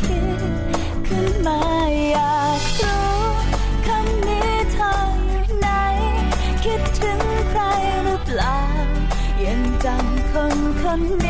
คิดขึ้นมาอยากรู้คำนี้เธออยู่ไหน คิดถึงใครหรือเปล่า ยังจำคนคนนี้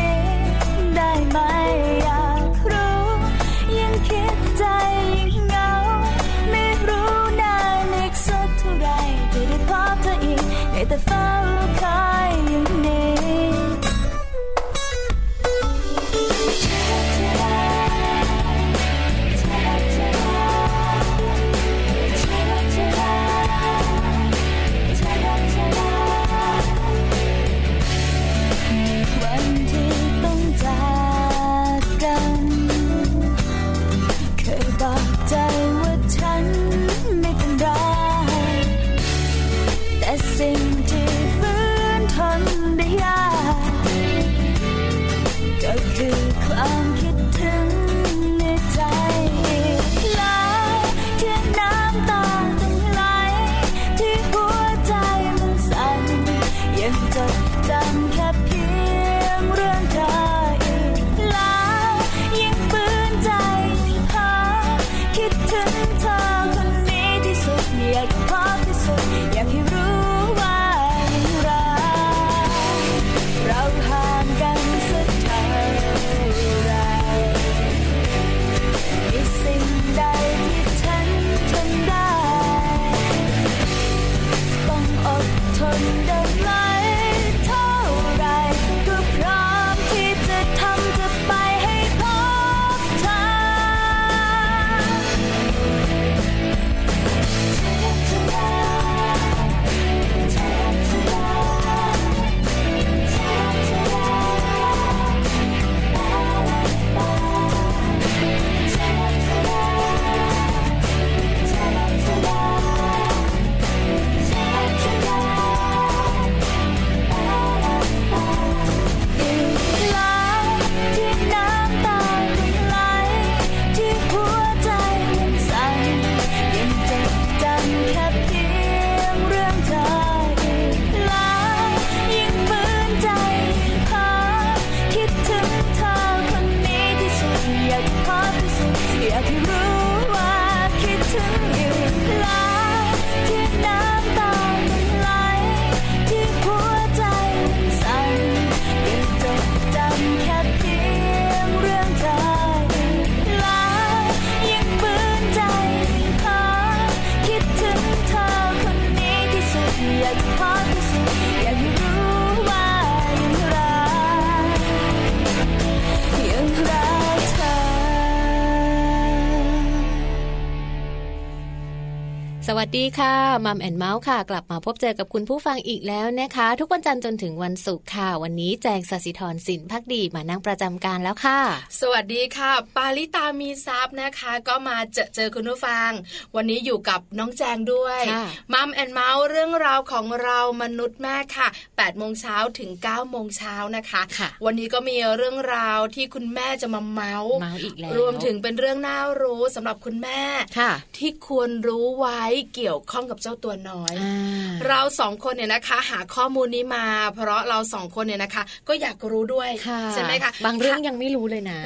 วัสดีค่ะ Mom and Mouth ค่ะ กลับมาพบเจอกับคุณผู้ฟังอีกแล้วนะคะ ทุกวันจันทร์จนถึงวันศุกร์ค่ะ วันนี้แจงศศิธรสินพักดีมานั่งประจำการแล้วค่ะ สวัสดีค่ะ ปาลิตามีซับนะคะ ก็มาเจอเจอคุณผู้ฟัง วันนี้อยู่กับน้องแจงด้วยค่ะ Mom and Mouth เรื่องราวของเรามนุษย์แม่ค่ะ8โมงเช้าถึง9โมงเช้านะคะค่ะวันนี้ก็มีเรื่องราวที่คุณแม่จะมาเมาท์เมาท์อีกแล้วรวมถึงเป็นเรื่องน่ารู้สำหรับคุณแม่ค่ะที่ควรรู้ไว้เกี่ยวข้องกับเจ้าตัวน้อยอ่าเราสองคนเนี่ยนะคะ หาข้อมูลนี้มา เพราะเราสองคนเนี่ยนะคะ ก็อยากรู้ด้วยค่ะใช่ไหมคะบางเรื่องยังไม่รู้เลยนะ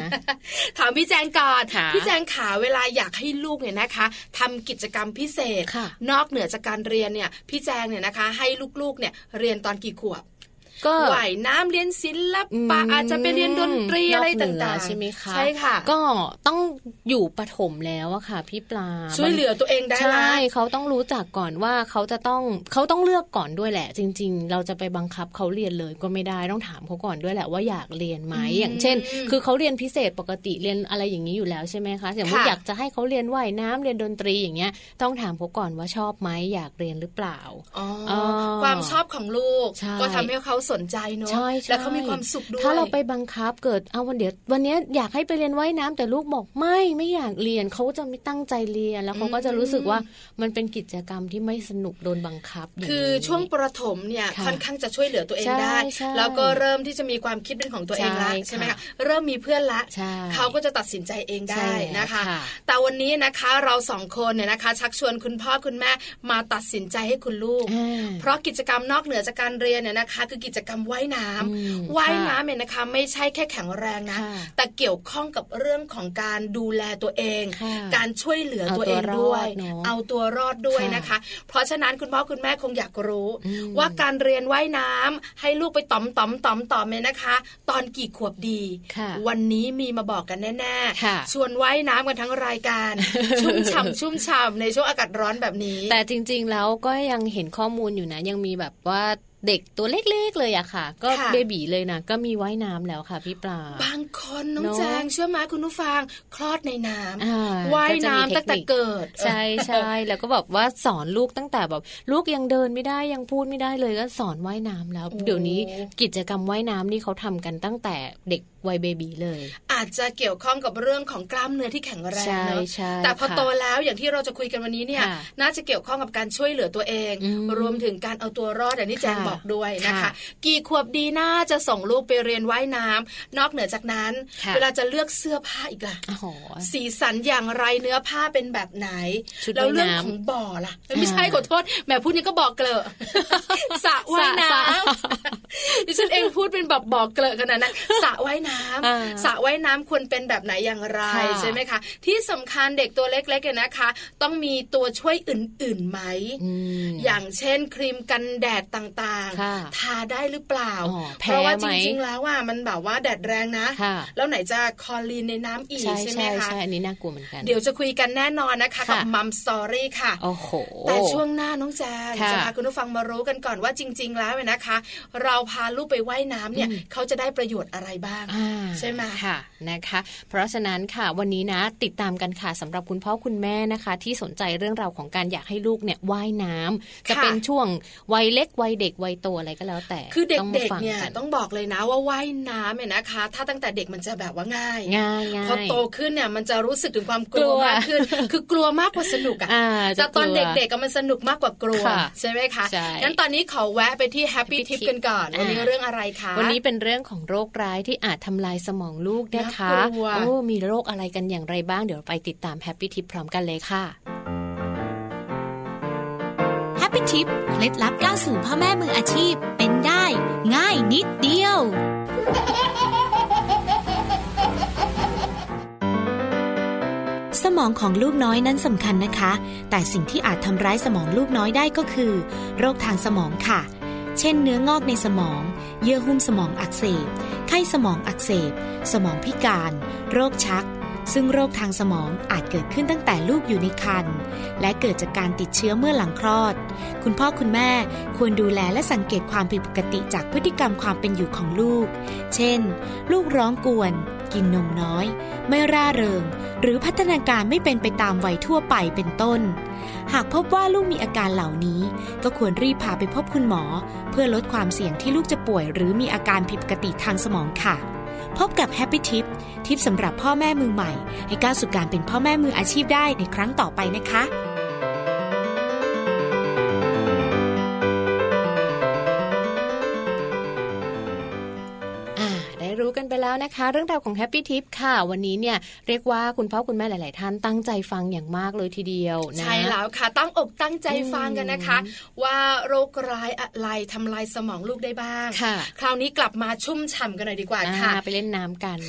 ถามพี่แจงก่อนค่ะพี่แจงขาเวลาอยากให้ลูกเนี่ยนะคะทำกิจกรรมพิเศษค่ะนอกเหนือจากการเรียนเนี่ยพี่แจงเนี่ยนะคะ ให้ลูกๆเนี่ยเรียนตอนกี่ขวบ ก็ว่ายน้ำเรียนศิลปะอืมอาจจะไปเรียนดนตรีอะไรนกเหนืต่างๆใช่ไหมคะใช่ค่ะ ก็ต้องอยู่ปฐมแล้วอะค่ะ พี่ปลาช่วยเหลือตัวเองได้ใช่ละเขาต้องรู้จักก่อนว่าเขาจะต้องเขาต้องเลือกก่อนด้วยแหละ จริง ๆ เราจะไปบังคับเขาเรียนเลยก็ไม่ได้ต้องถามเขาก่อนด้วยแหละว่าอยากเรียนไหมอย่างเช่น คือเขาเรียนพิเศษปกติเรียนอะไรอย่างนี้อยู่แล้วใช่ไหมคะอย่างว่าค่ะอยากจะให้เขาเรียนว่ายน้ำเรียนดนตรีอย่างเงี้ย ต้องถามเขาก่อนว่าชอบไหมอยากเรียนหรือเปล่าอ๋ออ๋อความชอบของลูกใช่ก็ทำให้เขาสนใจเนอะใช่ใช่และเขามีความสุขด้วยถ้าเราไปบังคับเกิดเอาวันเดี๋ยววันเนี้ยอยากให้ไปเรียนว่ายน้ำแต่ลูกบอกไม่ไม่อยากเรียนเขาจะไม่ตั้งใจเรียนแล้วเขาก็จะรู้สึกว่ามันเป็นกิจกรรมที่ไม่สนุกโดนบังคับย่างนี้คือช่วงประถมเนี่ยค่ะค่อนข้างจะช่วยเหลือตัวเองใช่ได้ใช่แล้วก็เริ่มที่จะมีความคิดเป็นของตัวเองละใช่ใช่ไหมค่ะคะเริ่มมีเพื่อนละใช่เขาก็จะตัดสินใจเองได้ใช่แล้วนะคะค่ะแต่วันนี้นะคะเราสองคนเนี่ยนะคะ ชักชวนคุณพ่อคุณแม่มาตัดสินใจให้คุณลูกอ่าเพราะกิจกรรมนอกเหนือจากการเรียนเนี่ยนะคะ คือกิจกรรมว่ายน้ำอืมว่ายค่ะน้ำเนี่ยนะคะ ไม่ใช่แค่แข็งแรงนะค่ะแต่เกี่ยวข้องกับเรื่องของการดูแลตัวเองค่ะการช่วยเหลือเอาตัวเองตัวรอดด้วยเนอะเอาตัวรอดด้วยค่ะนะคะ เพราะฉะนั้นคุณพ่อคุณแม่คงอยากรู้อืมว่าการเรียนว่ายน้ำให้ลูกไปต๋อมต๋อมต๋อมต๋อมเนี่ยนะคะ ตอนกี่ขวบดีค่ะวันนี้มีมาบอกกันแน่ค่ะๆชวนว่ายน้ำกันทั้งรายการ ชุ่มฉ่ำชุ่มฉ่ำในช่วงอากาศร้อนแบบนี้ แต่จริง ๆ แล้วก็ยังเห็นข้อมูลอยู่นะ ยังมีแบบว่า เด็กตัวเล็กๆเลยอะค่ะ ก็ค่ะเบบีเลยนะก็มีว่ายน้ำแล้วค่ะพี่ปลาบางคนน้องเนอะแจงเชื่อไหมคุณผู้ฟังคลอดในน้อ่าำว่ายก็จะมีน้ำตั้งแต่ทคคเกิด ใช่ใช่แล้วก็แบบว่าสอนลูกตั้งแต่แบบลูกยังเดินไม่ได้ยังพูดไม่ได้เลยก็สอนว่ายน้ำแล้วโอ้เดี๋ยวนี้กิจกรรมว่ายน้ำนี่เขาทำกันตั้งแต่เด็ก วัยเบบีเลย อาจจะเกี่ยวข้องกับเรื่องของกล้ามเนื้อที่แข็งแรงใช่เนอะใช่แต่พอค่ะโตแล้วอย่างที่เราจะคุยกันวันนี้เนี่ยค่ะน่าจะเกี่ยวข้องกับการช่วยเหลือตัวเองอืมรวมถึงการเอาตัวรอดอย่างที่แจงค่ะบอกด้วยนะคะค่ะกี่ขวบดีน่าจะส่งลูกไปเรียนว่ายน้ำนอกเหนือจากนั้นค่ะเวลาจะเลือกเสื้อผ้าอีกล่ะโอ้โหสีสันอย่างไรเนื้อผ้าเป็นแบบไหนชุดแล้วเรื่องว่ายน้ำของบ่อล่ะไม่ใช่อ่าขอโทษแหมพูดนี้ก็บอกเกลอะสระว่ายน้สระำดิฉันเองพูดเป็นแบบบอกเกลอะขนาดนั้นสระว่ายน้ำอ่าสระว่ายน้ำควรเป็นแบบไหนอย่างไรค่ะใช่ไหมคะ ที่สำคัญเด็กตัวเล็กๆเนี่ยนะคะ ต้องมีตัวช่วยอื่นๆไหมอืมอย่างเช่นครีมกันแดดต่างค่ะๆทาได้หรือเปล่าอ๋อเพราะว่าแพ้จไหมริงๆแล้วว่ามันแบบว่าแดดแรงนะค่ะแล้วไหนจะคลอรีนในน้ำอีกใช่ใช่ไหมใช่คะใช่อันนี้น่ากลัวเหมือนกัน เดี๋ยวจะคุยกันแน่นอนนะคะกับค่ะมัมสตอรี่ค่ะโอ้โหแต่ช่วงหน้าน้องแจงค่ะจะพาคุณผู้ฟังมารู้กันก่อนว่าจริง ๆ แล้วเนี่ยนะคะ เราพาลูกไปไว่ายน้ำเนี่ยอืมเขาจะได้ประโยชน์อะไรบ้างอ่าใช่ไหมค่ะนะคะ เพราะฉะนั้นค่ะวันนี้นะติดตามกันค่ะสำหรับคุณพ่อคุณแม่นะคะ ที่สนใจเรื่องราวของการอยากให้ลูกเนี่ยว่ายน้ำจะค่ะเป็นช่วงวัยเล็กวัยเด็กวัยโตอะไรก็แล้วแต่ คือเต้องมาด็กฟังๆเนี่ยกันต้องบอกเลยนะว่าว่ายน้ำเนี่ยนะคะ ถ้าตั้งแต่เด็กมันจะแบบว่าง่ายง่ายง่ายพอโตขึ้นเนี่ยมันจะรู้สึกถึงความกลัวกลัวมากขึ้นคือกลัวมากกว่าสนุกอะอ่าจะแต่ตอนกลัวเด็กๆก็มันสนุกมากกว่ากลัวค่ะใช่ไหมคะใช่งั้นตอนนี้ขอแวะไปที่ Happy Happy Tip Tip กันก่อนวันนี้อ่าเรื่องอะไรคะวันนี้เป็นเรื่องของโรคร้ายที่อาจทำลายสมองลูกนะคะน่ากลัวโอ้มีโรคอะไรกันอย่างไรบ้าง เดี๋ยวไปติดตาม Happy Tip พร้อมกันเลยค่ะHappy Tip เคล็ดลับก้าวสู่พ่อแม่มืออาชีพเป็นได้ ง่ายนิดเดียวสมองของลูกน้อยนั้นสำคัญนะคะ แต่สิ่งที่อาจทำร้ายสมองลูกน้อยได้ก็คือ โรคทางสมองค่ะ เช่นเนื้องอกในสมอง เยื่อหุ้มสมองอักเสบ ไข้สมองอักเสบ สมองพิการ โรคชัก ซึ่งโรคทางสมองอาจเกิดขึ้นตั้งแต่ลูกอยู่ในครรภ์และเกิดจากการติดเชื้อเมื่อหลังคลอด คุณพ่อคุณแม่ควรดูแลและสังเกตความผิดปกติจากพฤติกรรมความเป็นอยู่ของลูก เช่น ลูกร้องกวน กินนมน้อย ไม่ร่าเริง หรือพัฒนาการไม่เป็นไปตามวัยทั่วไปเป็นต้น หากพบว่าลูกมีอาการเหล่านี้ ก็ควรรีบพาไปพบคุณหมอ เพื่อลดความเสี่ยงที่ลูกจะป่วย หรือมีอาการผิดปกติทางสมองค่ะ พบกับ Happy t i ปทิปสำหรับพ่อแม่มือใหม่ ให้ก้าวสู่การเป็นพ่อแม่มืออาชีพได้ในครั้งต่อไปนะคะ แล้วนะคะ เรื่องราวของแฮปปี้ทิปค่ะ วันนี้เนี่ยเรียกว่าคุณพ่อคุณแม่หลาย ๆ ท่านตั้งใจฟังอย่างมากเลยทีเดียวนะใช่แล้วค่ะ ตั้งอกตั้งใจฟังกันนะคะ ว่าโรคร้ายอะไรทำลายสมองลูกได้บ้างค่ะ คราวนี้กลับมาชุ่มฉ่ำกันหน่อยดีกว่าค่ะอ่าไปเล่นน้ำกัน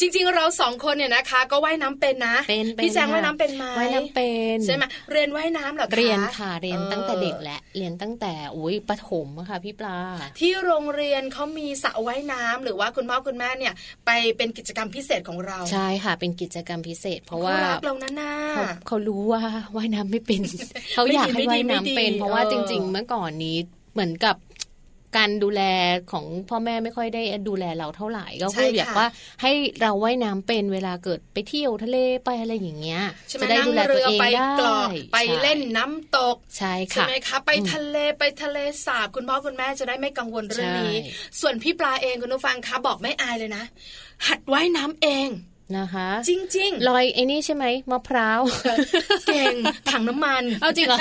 จริง ๆ เราสองคนเนี่ยนะคะ ก็ว่ายน้ำเป็นนะเป็นเป็นพี่แจงค่ะว่ายน้ำเป็นไหมว่ายน้ำเป็นใช่ไหมเรียนว่ายน้ำเหรอคะเรียนค่ะเรียนตั้งแต่เด็กออแหละเรียนตั้งแต่อุ้ยประถมอะค่ะพี่ปลา ที่โรงเรียนเขามีสระว่ายน้ำหรือว่าคุณพ่อคุณแม่เนี่ยไปเป็นกิจกรรมพิเศษของเรา ใช่ค่ะ เป็นกิจกรรมพิเศษ เพราะว่าขรักเรานะน่าเขาเขารู้ว่าว่ายน้ำไม่เป็น เขาอยากให้ไม่ดีว่ายน้ำเป็นไม่ดีเพราะว่าเออจริง ๆ เมื่อก่อนนี้เหมือนกับ การดูแลของพ่อแม่ไม่ค่อยได้ดูแลเราเท่าไหร่ก็คืออยากว่าให้เราว่ายน้ำเป็นเวลาเกิดไปเที่ยวทะเลไปอะไรอย่างเงี้ยใช่ไหมจะได้นั่งดูแลตัวเรือเองไปได้เกาะไปใช่เล่นน้ำตกใช่ใช่ค่ะไหมคะไปทะเลไปทะเลสาบคุณพ่อคุณแม่จะได้ไม่กังวลเรื่องนี้ใช่ส่วนพี่ปลาเองคุณผู้ฟังคะบอกไม่อายเลยนะ หัดว่ายน้ำเอง นะคะ จริงลอยไอ้นี่ใช่ไหมมะพร้าวๆเก่งถังน้ำมันเอาจริงเหรอ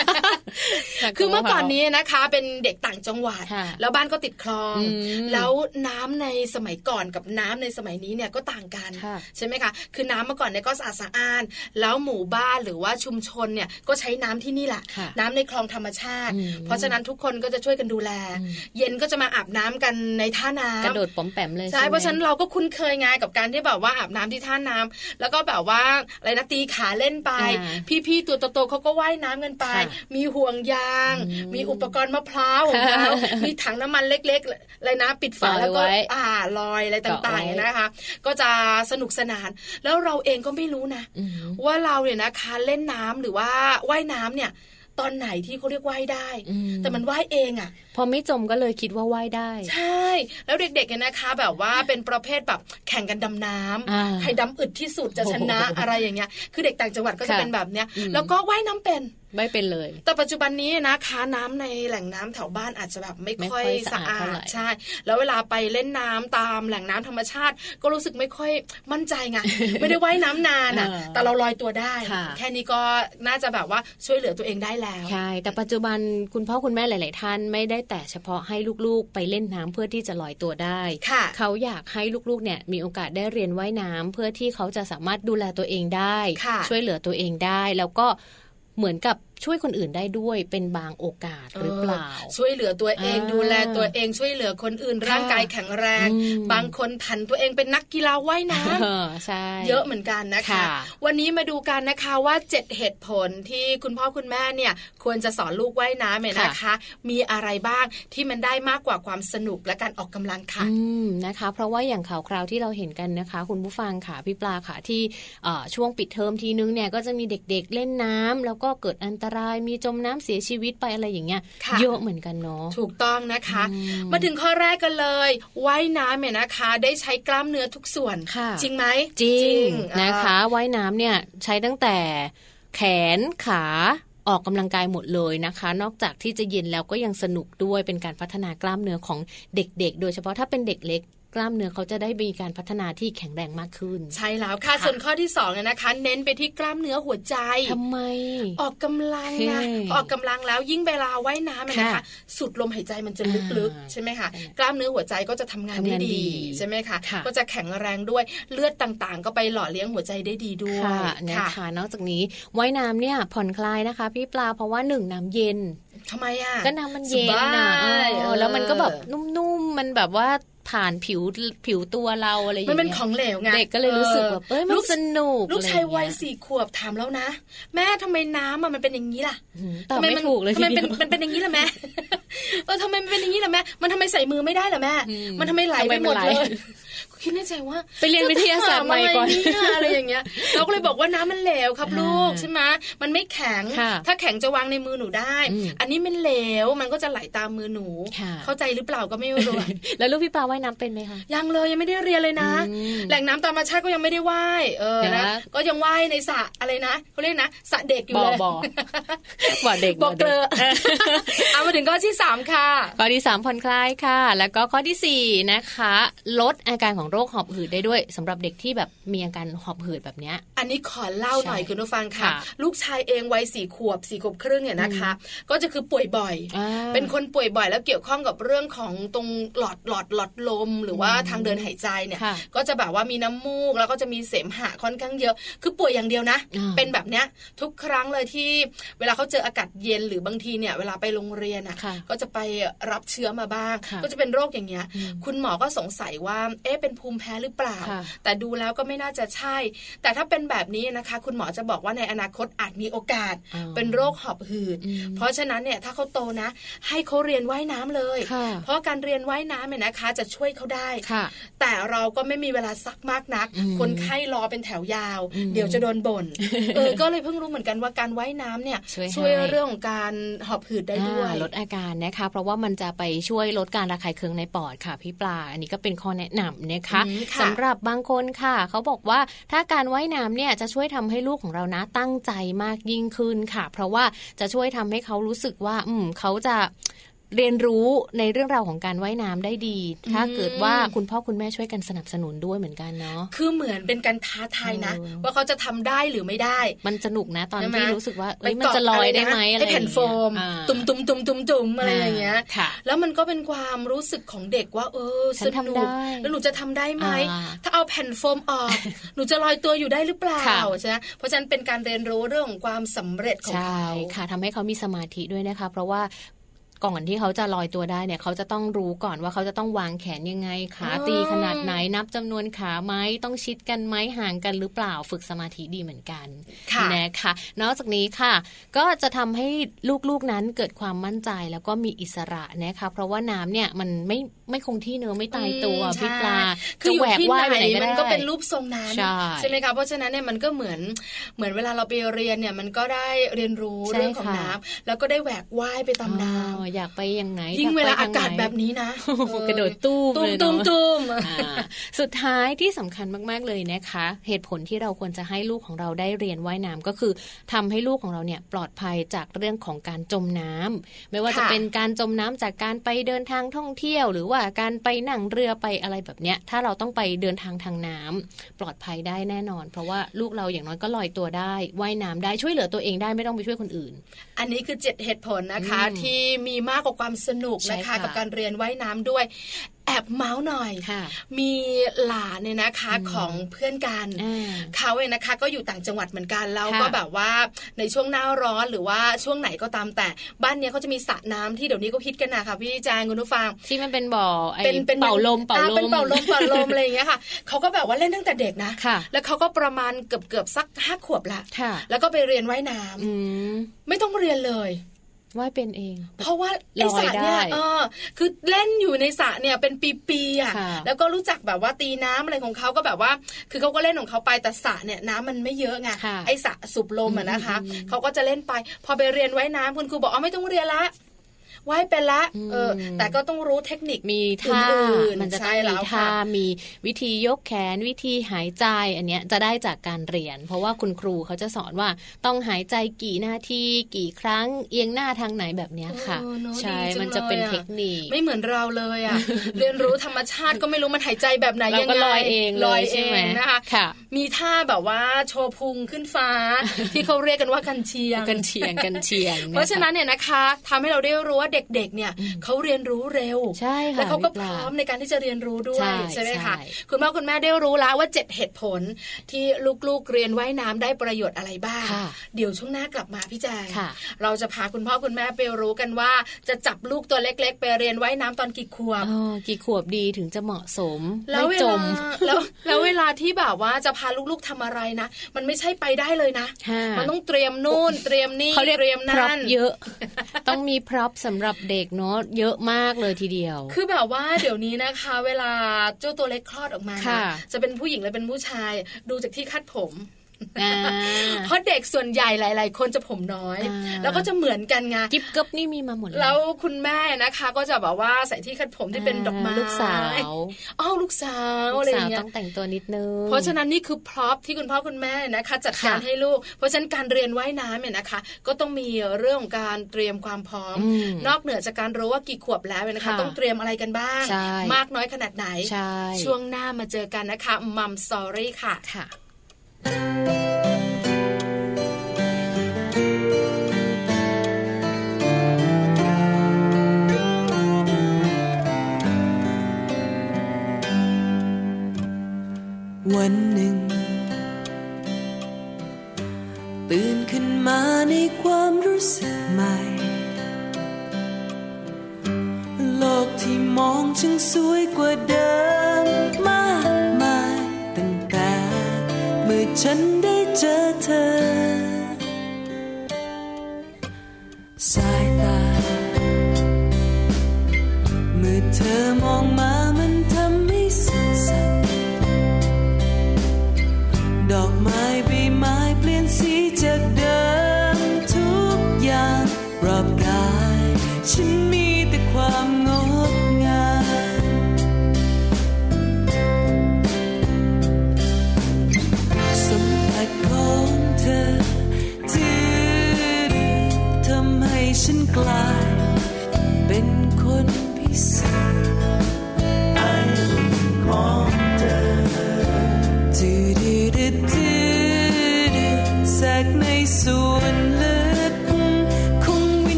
คือเมื่อก่อนนี้นะคะ เป็นเด็กต่างจังหวัดค่ะแล้วบ้านก็ติดคลองอืมแล้วน้ำในสมัยก่อนกับน้ำในสมัยนี้เนี่ยก็ต่างกันค่ะใช่ไหมคะ คือน้ำเมื่อก่อนเนี่ยก็สะอาดสะอ้าน แล้วหมู่บ้านหรือว่าชุมชนเนี่ยก็ใช้น้ำที่นี่แหละค่ะน้ำในคลองธรรมชาติอืมเพราะฉะนั้นทุกคนก็จะช่วยกันดูแลอืมเย็นก็จะมาอาบน้ำกันในท่าน้ำกระโดดป๋อมแปมเลยใช่ไหมเพราะฉะนั้นเราก็คุ้นเคยไงกับการที่แบบว่าอาบน้ำที่ท่าน้ำแล้วก็แบบว่าอะไรนะตีขาเล่นไปอ่าพี่ๆตัวโตๆเขาก็ว่ายน้ำกันไปค่ะมีห่วงยางอืมมีอุปกรณ์มะพร้าวของเขาค่ะมีถังน้ำมันเล็กๆเลยนะปิดฝาลอยแล้วก็ไว้อ่าลอยอะไรต่างเกาะไว้ๆนะคะ ก็จะสนุกสนาน แล้วเราเองก็ไม่รู้นะอืมว่าเราเนี่ยนะคะเล่นน้ำหรือว่าว่ายน้ำเนี่ย ตอนไหนที่เขาเรียกว่ายได้อืมแต่มันว่ายเองอะพอไม่จมก็เลยคิดว่าว่ายได้ ใช่ แล้วเด็กๆเนี่ยนะคะ แบบว่าเป็นประเภทแบบแข่งกันดำน้ำอ่าใครดำอึดที่สุดจะชนะโอ้โหอะไรอย่างเงี้ย คือเด็กต่างจังหวัดก็จะค่ะเป็นแบบเนี้ยอืมแล้วก็ว่ายน้ำเป็น ไม่เป็นเลย แต่ปัจจุบันนี้นะคะน้ำในแหล่งน้ำแถวบ้านอาจจะแบบไม่ไม่ค่อยค่อยสะสะอาอาดเท่าดไหร่ใช่ แล้วเวลาไปเล่นน้ำตามแหล่งน้ำธรรมชาติ ก็รู้สึกไม่ค่อยมั่นใจไงไม่ได้ว่ายน้ำนานอะเออแต่เราลอยตัวได้ค่ะแค่นี้ก็น่าจะแบบว่าช่วยเหลือตัวเองได้แล้วใช่แต่ปัจจุบันคุณพ่อคุณแม่หลาย ๆ ท่านไม่ได้แต่เฉพาะให้ลูกๆ ไปเล่นน้ำเพื่อที่จะลอยตัวได้ค่ะเขาอยากให้ลูกๆ เนี่ยมีโอกาสได้เรียนว่ายน้ำเพื่อที่เขาจะสามารถดูแลตัวเองได้ค่ะช่วยเหลือตัวเองได้แล้วก็ เหมือนกับ ช่วยคนอื่นได้ด้วยเป็นบางโอกาสหรือเปล่า ช่วยเหลือตัวเองอ่าดูแลตัวเองช่วยเหลือคนอื่นค่ะร่างกายแข็งแรงอืมบางคนผันตัวเองเป็นนักกีฬาว่ายน้ำเออใช่เยอะเหมือนกันนะคะค่ะวันนี้มาดูกันนะคะว่า 7 เหตุผลที่คุณพ่อคุณแม่เนี่ยควรจะสอนลูกว่ายน้ำเนี่ยนะคะ มีอะไรบ้างที่มันได้มากกว่าความสนุกและการออกกำลังค่ะอืมนะคะ เพราะว่าอย่างข่าวคราวที่เราเห็นกันนะคะ คุณผู้ฟังค่ะพี่ปลาค่ะที่เอ่อช่วงปิดเทอมทีนึงเนี่ยก็จะมีเด็กๆเล่นน้ำแล้วก็เกิดอันตราย มีจมน้ำเสียชีวิตไปอะไรอย่างเงี้ยค่ะเยอะเหมือนกันเนาะถูกต้องนะคะอืมมาถึงข้อแรกกันเลยว่ายน้ำเนี่ยนะคะ ได้ใช้กล้ามเนื้อทุกส่วนค่ะจริงไหมจริงอ่านะคะว่ายน้ำเนี่ยใช้ตั้งแต่แขนขาออกกำลังกายหมดเลยนะคะ นอกจากที่จะเย็นแล้วก็ยังสนุกด้วยเป็นการพัฒนากล้ามเนื้อของเด็กๆ โดยเฉพาะถ้าเป็นเด็กเล็ก กล้ามเนื้อเขาจะได้มีการพัฒนาที่แข็งแรงมากขึ้น ใช่แล้วค่ะค่ะส่วนข้อที่สองเนี่ยนะคะ เน้นไปที่กล้ามเนื้อหัวใจทำไม ออกกำลังนะเฮ้ออกกำลังแล้วยิ่งเวลาว่ายน้ำเนี่ยนะคะค่ะสุดลมหายใจมันจะลึกอ่าๆใช่ไหมคะใช่กล้ามเนื้อหัวใจก็จะทำงานได้ทำงานดีดีใช่ไหมคะค่ะก็จะแข็งแรงด้วยเลือดต่างๆ ก็ไปหล่อเลี้ยงหัวใจได้ดีด้วยค่ะนะคะนอกจากนี้ว่ายน้ำเนี่ยผ่อนคลายนะคะ พี่ปลาเพราะว่าหนึ่งน้ำเย็นทำไมอะก็น้ำมันเย็นสนะบายเออเออแล้วมันก็แบบนุ่มๆมันแบบว่า ผ่านผิวผิวตัวเราอะไรอย่างมันเงี้ยเป็นของเหลวไงเด็กก็เลยรู้สึกแบบเอ้ยมันลูกสนุกลูกชายอะไรอวัยงเงี้สี่ขวบถามแล้วนะ แม่ทำไมน้ำอะมันเป็นอย่างนี้ล่ะอืมตอบไม่ถูกเลยทำไมทีเป็นเดียวมันเป็นอย่างนี้ล่ะแม่เออทำไมมันเป็นอย่างนี้ล่ะแม่มันทำไมใส่มือไม่ได้ล่ะแม่อืมมันทำไมไหลทำไมไปหมดมันไหลเลย คิดในใจว่า ไปเรียนวิทยาศาสตร์ใหม่ก่อนจะถามอะไรเนี่ยอะไรอย่างเงี้ยเราก็เลยบอกว่าน้ำมันเหลวครับอ่าลูกใช่ไหมมันไม่แข็งค่ะถ้าแข็งจะวางในมือหนูได้อืมอันนี้มันเหลวมันก็จะไหลตามมือหนูค่ะเข้าใจหรือเปล่าก็ไม่รู้อะแล้วลูกพี่ปลาว่ายน้ำเป็นไหมคะยังเลยยังไม่ได้เรียนเลยนะอืมแหล่งน้ำธรรมชาติก็ยังไม่ได้ว่ายเออเดี๋ยวนะนะก็ยังว่ายในสระอะไรนะเขาเรียกนะสระเด็กอยู่บ่อเลยบ่อบ่อเด็กบอกเกลบ่อด็กเอามาถึงข้อที่สามค่ะข้อที่3ผ่อนคลายค่ะ แล้วก็ข้อทีสี่4นะคะ ลดอาการของโรคหอบหืดได้ด้วยสำหรับเด็กที่แบบมีอาการหอบหืดแบบเนี้ย ออันนี้ขอเล่าหน่อยใช่คุณผู้ฟังค่ะค่ะ ลูกชายเองวัยสี่ขวบสี่ขวบครึ่งเนี่ยนะคะ ก็จะคือป่วยบ่อยอ่าเป็นคนป่วยบ่อยแล้วเกี่ยวข้องกับเรื่องของตรงหลอดหลอดหลอดลม หรือว่าอืมทางเดินหายใจเนี่ยค่ะก็จะแบบว่ามีน้ำมูกแล้วก็จะมีเสมหะค่อนข้างเยอะ คือป่วยอย่างเดียวนะอ่าเป็นแบบเนี้ยทุกครั้งเลยที่เวลาเขาเจออากาศเย็นหรือบางทีเนี่ยเวลาไปโรงเรียนอะค่ะก็จะไปรับเชื้อมาบ้างค่ะก็จะเป็นโรคอย่างเงี้ยอืมคุณหมอก็สงสัยว่าเอ๊ะเป็นภูมิแพ้หรือเปล่าค่ะแต่ดูแล้วก็ไม่น่าจะใช่ แต่ถ้าเป็นแบบนี้นะคะ คุณหมอจะบอกว่าในอนาคตอาจมีโอกาสอ๋อเป็นโรคหอบหืดอืมเพราะฉะนั้นเนี่ยถ้าเขาโตนะ ให้เขาเรียนว่ายน้ำเลยค่ะเพราะการเรียนว่ายน้ำเนี่ยนะคะ จะช่วยเขาได้ค่ะแต่เราก็ไม่มีเวลาซักมากนักอืมคนไข้รอเป็นแถวยาวอืมเดี๋ยวจะโดนบ่นเออก็เลยเพิ่งรู้เหมือนกันว่าการว่ายน้ำเนี่ยช่วยให้เรื่องของการหอบหืดได้ด้วยอ่าลดอาการนะคะ เพราะว่ามันจะไปช่วยลดการระคายเคืองในปอดค่ะพี่ปลา อันนี้ก็เป็นข้อแนะนำนะคะอืมค่ะสำหรับบางคนค่ะ เขาบอกว่าถ้าการว่ายน้ำเนี่ยจะช่วยทำให้ลูกของเรานะตั้งใจมากยิ่งขึ้นค่ะ เพราะว่าจะช่วยทำให้เขารู้สึกว่า อืมเขาจะ เรียนรู้ในเรื่องราวของการว่ายน้ำได้ดี ถ้าเกิดว่าคุณพ่อคุณแม่ช่วยกันสนับสนุนด้วยเหมือนกันเนาะคือเหมือนเป็นการท้าทายนะเออว่าเขาจะทำได้หรือไม่ได้ มันสนุกนะตอนใช่ไหมที่รู้สึกว่าไปเอ้ยมันจะลอยได้ไหมเกาอะไรไอ้แผ่นโฟมอ่าตุ่มตุ่มตุ่มตุ่มตุ่มอะไรอย่างเงี้ยค่ะแล้วมันก็เป็นความรู้สึกของเด็กว่า เออฉัสนทำนุได้กแล้วหนูจะทำได้ไหมอ่าถ้าเอาแผ่นโฟมออกหนูจะลอยตัวอยู่ได้หรือเปล่าค่ะใช่ไหมเพราะฉะนั้นเป็นการเรียนรู้เรื่องของความสำเร็จของใช่เขาค่ะทำให้เขามีสมาธิด้วยนะคะ เพราะว่า ก่อนที่เขาจะลอยตัวได้เนี่ยเขาจะต้องรู้ก่อนว่าเขาจะต้องวางแขนยังไง ขาอ๋อตีขนาดไหนนับจำนวนขาไหมต้องชิดกันไหมห่างกันหรือเปล่าฝึกสมาธิดีเหมือนกันค่ะนะคะนอกจากนี้ค่ะ ก็จะทำให้ลูกๆนั้นเกิดความมั่นใจแล้วก็มีอิสระนะคะเพราะว่าน้ำเนี่ยมันไม่ไม่คงที่เนื้อะไม่ตายตัวอืมพี่ปลาคือจะอยู่แหวกที่ว่ายไหไปนไหนก็มันได้ก็เป็นรูปทรงนั้นใช่ไหมคะเพราะฉะนั้นเนี่ยมันก็เหมือนเหมือนเวลาเราไปเรียนเนี่ยมันก็ได้เรียนรู้ใช่เรื่องของค่ะน้ำแล้วก็ได้แหวกว่ายไปตามน้อ๋ออยากไปยังไงำยิ่งอยเวลาไปอาทงกาศไหนแบบนี้นะโอ้โหเออกระโดดตู้มตุ้มเลยตุ้มเนาะตุ้มอ่าสุดท้ายที่สำคัญมากๆเลยนะคะ เหตุผลที่เราควรจะให้ลูกของเราได้เรียนว่ายน้ำก็คือทำให้ลูกของเราเนี่ยปลอดภัยจากเรื่องของการจมน้ำไม่ว่าจะค่ะเป็นการจมน้ำจากการไปเดินทางท่องเที่ยว หรือว่าการไปนั่งเรือไปอะไรแบบเนี้ย ถ้าเราต้องไปเดินทางทางน้ำปลอดภัยได้แน่นอน เพราะว่าลูกเราอย่างน้อยก็ลอยตัวได้ว่ายน้ำได้ช่วยเหลือตัวเองได้ไม่ต้องไปช่วยคนอื่น อันนี้คือเจ็ดเหตุผลนะคะอืมที่มีมากกว่าความสนุกใช่นะคะค่ะกับการเรียนว่ายน้ำด้วยแอบเมาส์หน่อยค่ะมีหลานเนี่ยนะคะอืมของเพื่อนกันอ่าเขาเองนะคะก็อยู่ต่างจังหวัดเหมือนกันแล้วค่ะก็แบบว่าในช่วงหน้าร้อนหรือว่าช่วงไหนก็ตามแต่บ้านเนี้ยเขาจะมีสระน้ำที่เดี๋ยวนี้ก็ฮิตกันนะคะพี่แจงคุณผู้ฟังที่มันเป็นบ่อไอ้เป็นเป็นเป่าลมเป่าอ่ลมเป็นเป่าลมเป่าลมอะไรอย่างเงี้ยค่ะเขาก็แบบว่าเล่นตั้งแต่เด็กนะค่ะแล้วเขาก็ประมาณเกือบเกือบสักห้าขวบละค่ะแล้วก็ไปเรียนว่ายน้ำอืมไม่ต้องเรียนเลย ว่ายเป็นเอง เพราะว่าไอ้ลอยสระเนี่ยได้เออคือเล่นอยู่ในสระเนี่ยเป็นปีๆอะค่ะแล้วก็รู้จักแบบว่าตีน้ำอะไรของเขาก็แบบว่า คือเขาก็เล่นของเขาไปแต่สระเนี่ยน้ำมันไม่เยอะไงค่ะไอ้สระสูบลมอะนะคะอืมเขาก็จะเล่นไป พอไปเรียนว่ายน้ำคุณครูบอกอ๋อไม่ต้องเรียนละ ว่ายเป็นละอืมเออ แต่ก็ต้องรู้เทคนิคมีท่าอื่นๆมันจะต้อใช่งแล้มีวท่าค่ะมีวิธียกแขนวิธีหายใจอันเนี้ยจะได้จากการเรียน เพราะว่าคุณครูเขาจะสอนว่าต้องหายใจกี่นาทีกี่ครั้งเอียงหน้าทางไหนแบบเนี้ยค่ะเออเนอะใช่ดีจังมันจะเป็นเลยอะเทคนิค ไม่เหมือนเราเลยอะเรียนรู้ธรรมชาติก็ไม่รู้มันหายใจแบบไหนเรายังก็ไงลอยเองเลลอยยใช่เอไหมงนะคะค่ะมีท่าแบบว่าโชว์พุงขึ้นฟ้า ที่เขาเรียกกันว่ากันเชียงกันเชียงกันเชียง เพราะฉะนั้นเนี่ยนะคะทำให้เราได้รู้ว่าเด็กๆเนี่ยเขาเรียนรู้เร็วใช่ค่ะแล้วเขาก็พี่ปพลาร้อมในการที่จะเรียนรู้ด้วยใช่ใช่ไหมคะใช่คุณพ่อคุณแม่ได้รู้แล้วว่าเจ็ดเหตุผลที่ลูกๆเรียนว่ายน้ำได้ประโยชน์อะไรบ้างค่ะเดี๋ยวช่วงหน้ากลับมาพี่แจงค่ะเราจะพาคุณพ่อคุณแม่ไปรู้กันว่า จะจับลูกตัวเล็ก ๆ ไปเรียนว่ายน้ำตอนกี่ขวบอ๋อกี่ขวบดีถึงจะเหมาะสมแล้วไม่เวจลามแล้วแล้วเวลาที่แบบว่าจะพาลูกๆทำอะไรนะ มันไม่ใช่ไปได้เลยนะค่ะมันต้องเตรียมนู่นเตรียมนี่เขาเรียกเตรียมพร็อนั่พนเยอะ ต้องมี prop สำหรับเด็กเนาะเยอะมากเลยทีเดียว คือแบบว่าเดี๋ยวนี้นะคะ เวลาเจ้าตัวเล็กคลอดออกมาค่ะจะเป็นผู้หญิงหรือเป็นผู้ชาย ดูจากที่คัดผมอ่า เพราะเด็กส่วนใหญ่หลาย ๆ คนจะผมน้อยอ่าแล้วก็จะเหมือนกันไงกิ๊บกั๊บนี่มีมาหมดแล้วคุณแม่นะคะ ก็จะแบบว่าใส่ที่คัดผมที่เป็นดอกไม้ลูกสาวอ้าวลูกสาวลูกสาวอะไรอย่างเงี้ยต้องแต่งตัวนิดนึงเพราะฉะนั้นนี่คือ prop ที่คุณพ่อคุณแม่นะคะ จัดการค่ะให้ลูก เพราะฉะนั้นการเรียนว่ายน้ำเนี่ยนะคะ ก็ต้องมีเรื่องของการเตรียมความพร้อมอืมนอกเหนือจากการรู้ว่ากี่ขวบแล้วเนี่ยนะคะค่ะต้องเตรียมอะไรกันบ้างใช่มากน้อยขนาดไหนใช่ช่วงหน้ามาเจอกันนะคะมัมสอรี่ค่ะค่ะ วันหนึ่ง ตื่นขึ้นมาในความรู้สึกใหม่ โลกที่มองจึงสวยกว่าเดิม ฉันได้เจอเธอ สายตา เมื่อเธอมองมา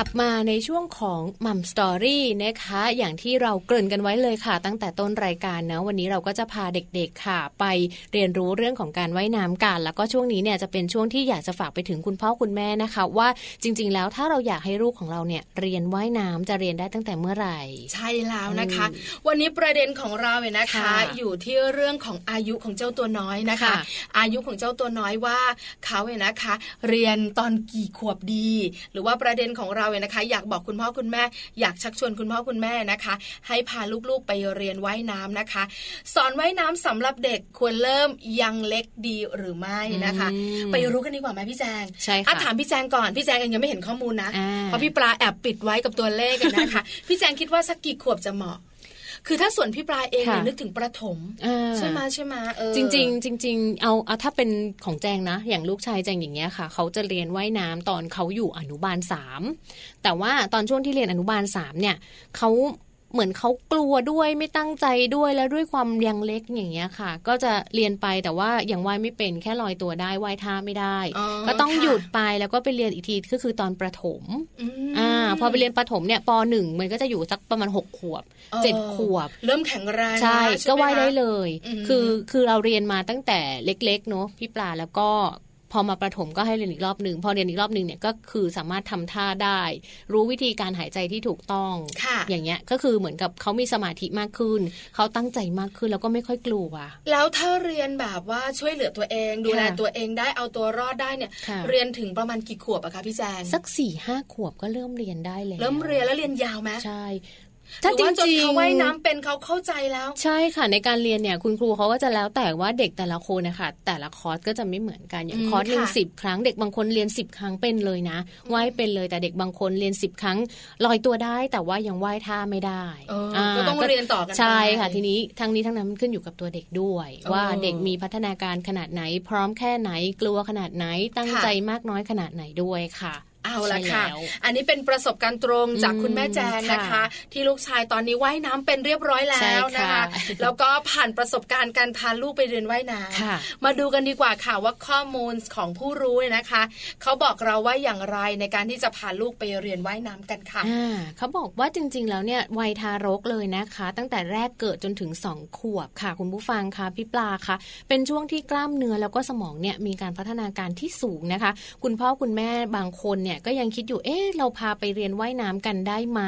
ลับมาในช่วงของมัมสตอรี่นะคะ อย่างที่เราเกริ่นกันไว้เลยค่ะ ตั้งแต่ต้นรายการนะวันนี้เราก็จะพาเด็กๆค่ะ ไปเรียนรู้เรื่องของการว่ายน้ำกัน แล้วก็ช่วงนี้เนี่ยจะเป็นช่วงที่อยากจะฝากไปถึงคุณพ่อคุณแม่นะคะ ว่าจริง ๆ แล้วถ้าเราอยากให้ลูกของเราเนี่ยเรียนว่ายน้ำจะเรียนได้ตั้งแต่เมื่อไหร่ ใช่แล้วนะคะ วันนี้ประเด็นของเราเนี่ยนะคะค่ะอยู่ที่เรื่องของอายุของเจ้าตัวน้อยนะคะค่ะอายุของเจ้าตัวน้อยว่าเขาเนี่ยนะคะ เรียนตอนกี่ขวบดี หรือว่าประเด็นของเราเนี่ยนะคะ อยากบอกคุณพ่อคุณแม่ อยากชักชวนคุณพ่อคุณแม่นะคะ ให้พาลูกๆไปเรียนว่ายน้ำนะคะ สอนว่ายน้ำสำหรับเด็กควรเริ่มยังเล็กดีหรือไม่นะคะอืมไปรู้กันดีกว่าไหมพี่แจงใช่ค่ะอ่ถามพี่แจงก่อนพี่แจงเองยังไม่เห็นข้อมูลนะอ่าเพราะพี่ปลาแอบปิดไว้กับตัวเลขอะนะคะ พี่แจงคิดว่าสักกี่ขวบจะเหมาะ คือถ้าส่วนพี่ปลาเองเนี่ยค่ะนึกถึงประถมอ่าใช่ไหมใช่ไหมเออจริงๆจริงๆเอาเอาถ้าเป็นของแจงนะ อย่างลูกชายแจงอย่างเงี้ยค่ะ เขาจะเรียนว่ายน้ำตอนเขาอยู่อนุบาลสามแต่ว่าตอนช่วงที่เรียนอนุบาลสามเนี่ยเขา เหมือนเขากลัวด้วยไม่ตั้งใจด้วยแล้วด้วยความยังเล็กอย่างเงี้ยค่ะ ก็จะเรียนไปแต่ว่ายังว่ายไม่เป็นแค่ลอยตัวได้ว่ายท่าไม่ได้อ๋อก็ต้องค่ะหยุดไปแล้วก็ไปเรียนอีกทีก็คือตอนประถมอืมอ่าพอไปเรียนประถมเนี่ยปหนึ่งมันก็จะอยู่สักประมาณหกขวบออเจ็ดขวบ เริ่มแข็งแรงใช่แล้วก็หมว่ายได้คะเลยอืมคือคือเราเรียนมาตั้งแต่เล็กๆเนาะพี่ปลาแล้วก็ พอมาประถมก็ให้เรียนอีกรอบหนึ่งพอเรียนอีกรอบหนึ่งเนี่ยก็คือสามารถทำท่าได้ รู้วิธีการหายใจที่ถูกต้องค่ะอย่างเงี้ยก็คือเหมือนกับเขามีสมาธิมากขึ้นเขาตั้งใจมากขึ้นแล้วก็ไม่ค่อยกลัวแล้วถ้าเรียนแบบว่าช่วยเหลือตัวเอง ดูแลค่ะตัวเองได้เอาตัวรอดได้เนี่ยค่ะเรียนถึงประมาณกี่ขวบอะคะพี่แจงสักสี่ห้าขวบก็เริ่มเรียนได้แล้วเริ่มเรียนแล้วเรียนยาวไหมใช่ หรือว่าจนๆเขาว่ายน้ำเป็นเขาเข้าใจแล้ว ใช่ค่ะ ในการเรียนเนี่ยคุณครูเขาก็จะแล้วแต่ว่าเด็กแต่ละคนนะคะแต่ละคอร์สก็จะไม่เหมือนกันอย่างอืมคอร์สหนึ่งค่ะสิบครั้งเด็กบางคนเรียนสิบครั้งเป็นเลยนะว่ายเป็นเลยแต่เด็กบางคนเรียนสิบครั้งลอยตัวได้ แต่ว่ายังว่ายท่าไม่ได้เอออาก็ต้องเรียนต่อกันไปใช่ค่ะ ทีนี้ทั้งนี้ทั้งนั้นมันขึ้นอยู่กับตัวเด็กด้วยเออว่าเด็กมีพัฒนาการขนาดไหน พร้อมแค่ไหนกลัวขนาดไหนตั้งค่ะใจมากน้อยขนาดไหนด้วยค่ะ เอาละใช่ค่ะแล้วอันนี้เป็นประสบการณ์ตรงจากอืมคุณแม่แจงนะคะค่ะที่ลูกชายตอนนี้ว่ายน้ำเป็นเรียบร้อยแล้ใช่วนะค่ะคะ แล้วก็ผ่านประสบการณ์การพาลูกไปเรียนว่ายน้ค่ะำมาดูกันดีกว่าค่ะว่าข้อมูลของผู้รู้เนี่ยนะคะ เขาบอกเราว่าอย่างไรในการที่จะพาลูกไปเรียนว่ายน้ำกันค่ะอ่าเขาบอกว่าจริง ๆ แล้วเนี่ยวัยทารกเลยนะคะ ตั้งแต่แรกเกิดจนถึง2ขวบค่ะ คุณผู้ฟังค่ะพี่ปลาคะเป็นช่วงที่กล้ามเนื้อแล้วก็สมองเนี่ยมีการพัฒนาการที่สูงนะคะ คุณพ่อคุณแม่บางคนเนี่ยก็ยังคิดอยู่เอ๊ะเราพาไปเรียนว่ายน้ำกันได้ไหม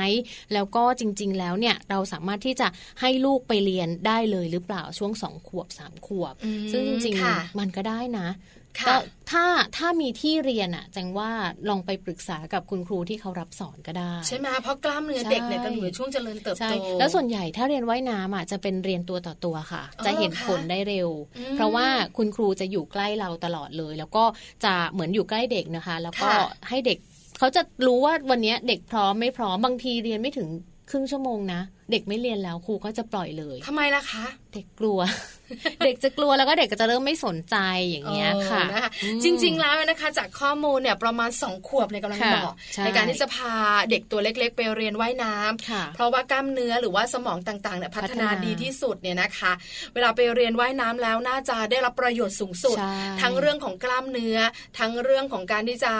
แล้วก็จริง ๆ แล้วเนี่ยเราสามารถที่จะให้ลูกไปเรียนได้เลยหรือเปล่าช่วง2ขวบ3ขวบอืมซึ่งจริงค่ะๆมันก็ได้นะค่ะ ก็ถ้าถ้ามีที่เรียนอะแจังว่าลองไปปรึกษากับคุณครูที่เขารับสอนก็ได้ ใช่ไหมเพราะกล้ามเนื้อใช่เด็กเนี่ยกำลังอยู่ในช่วงเจริญเติบใช่โตแล้วส่วนใหญ่ถ้าเรียนว่ายน้ำอะจะเป็นเรียนตัวต่อตัวค่ะอ๋อจะเห็นเหรอคะผลได้เร็วอืมเพราะว่าคุณครูจะอยู่ใกล้เราตลอดเลย แล้วก็จะเหมือนอยู่ใกล้เด็กนะคะ แล้วก็ค่ะให้เด็กเขาจะรู้ว่าวันเนี้ยเด็กพร้อมไม่พร้อมบางทีเรียนไม่ถึง ครึ่งชั่วโมงนะ เด็กไม่เรียนแล้วครูก็จะปล่อยเลยทำไมล่ะคะ เด็กกลัว เด็กจะกลัวแล้วก็เด็กก็จะเริ่มไม่สนใจอย่างเงี้ยค่ะเออนะคะอืมจริง ๆ แล้วนะคะ จากข้อมูลเนี่ยประมาณ2ขวบในยกำลังค่ะเหมาะใช่ในการที่จะพาเด็กตัวเล็ก ๆ ไปเรียนว่ายน้ำค่ะเพราะว่ากล้ามเนื้อหรือว่าสมองต่างๆเนี่ยพัฒนาพัฒนาดีที่สุดเนี่ยนะคะ เวลาไปเรียนว่ายน้ำแล้วน่าจะได้รับประโยชน์สูงสุดใช่ทั้งเรื่องของกล้ามเนื้อ ทั้งเรื่องของการที่จะ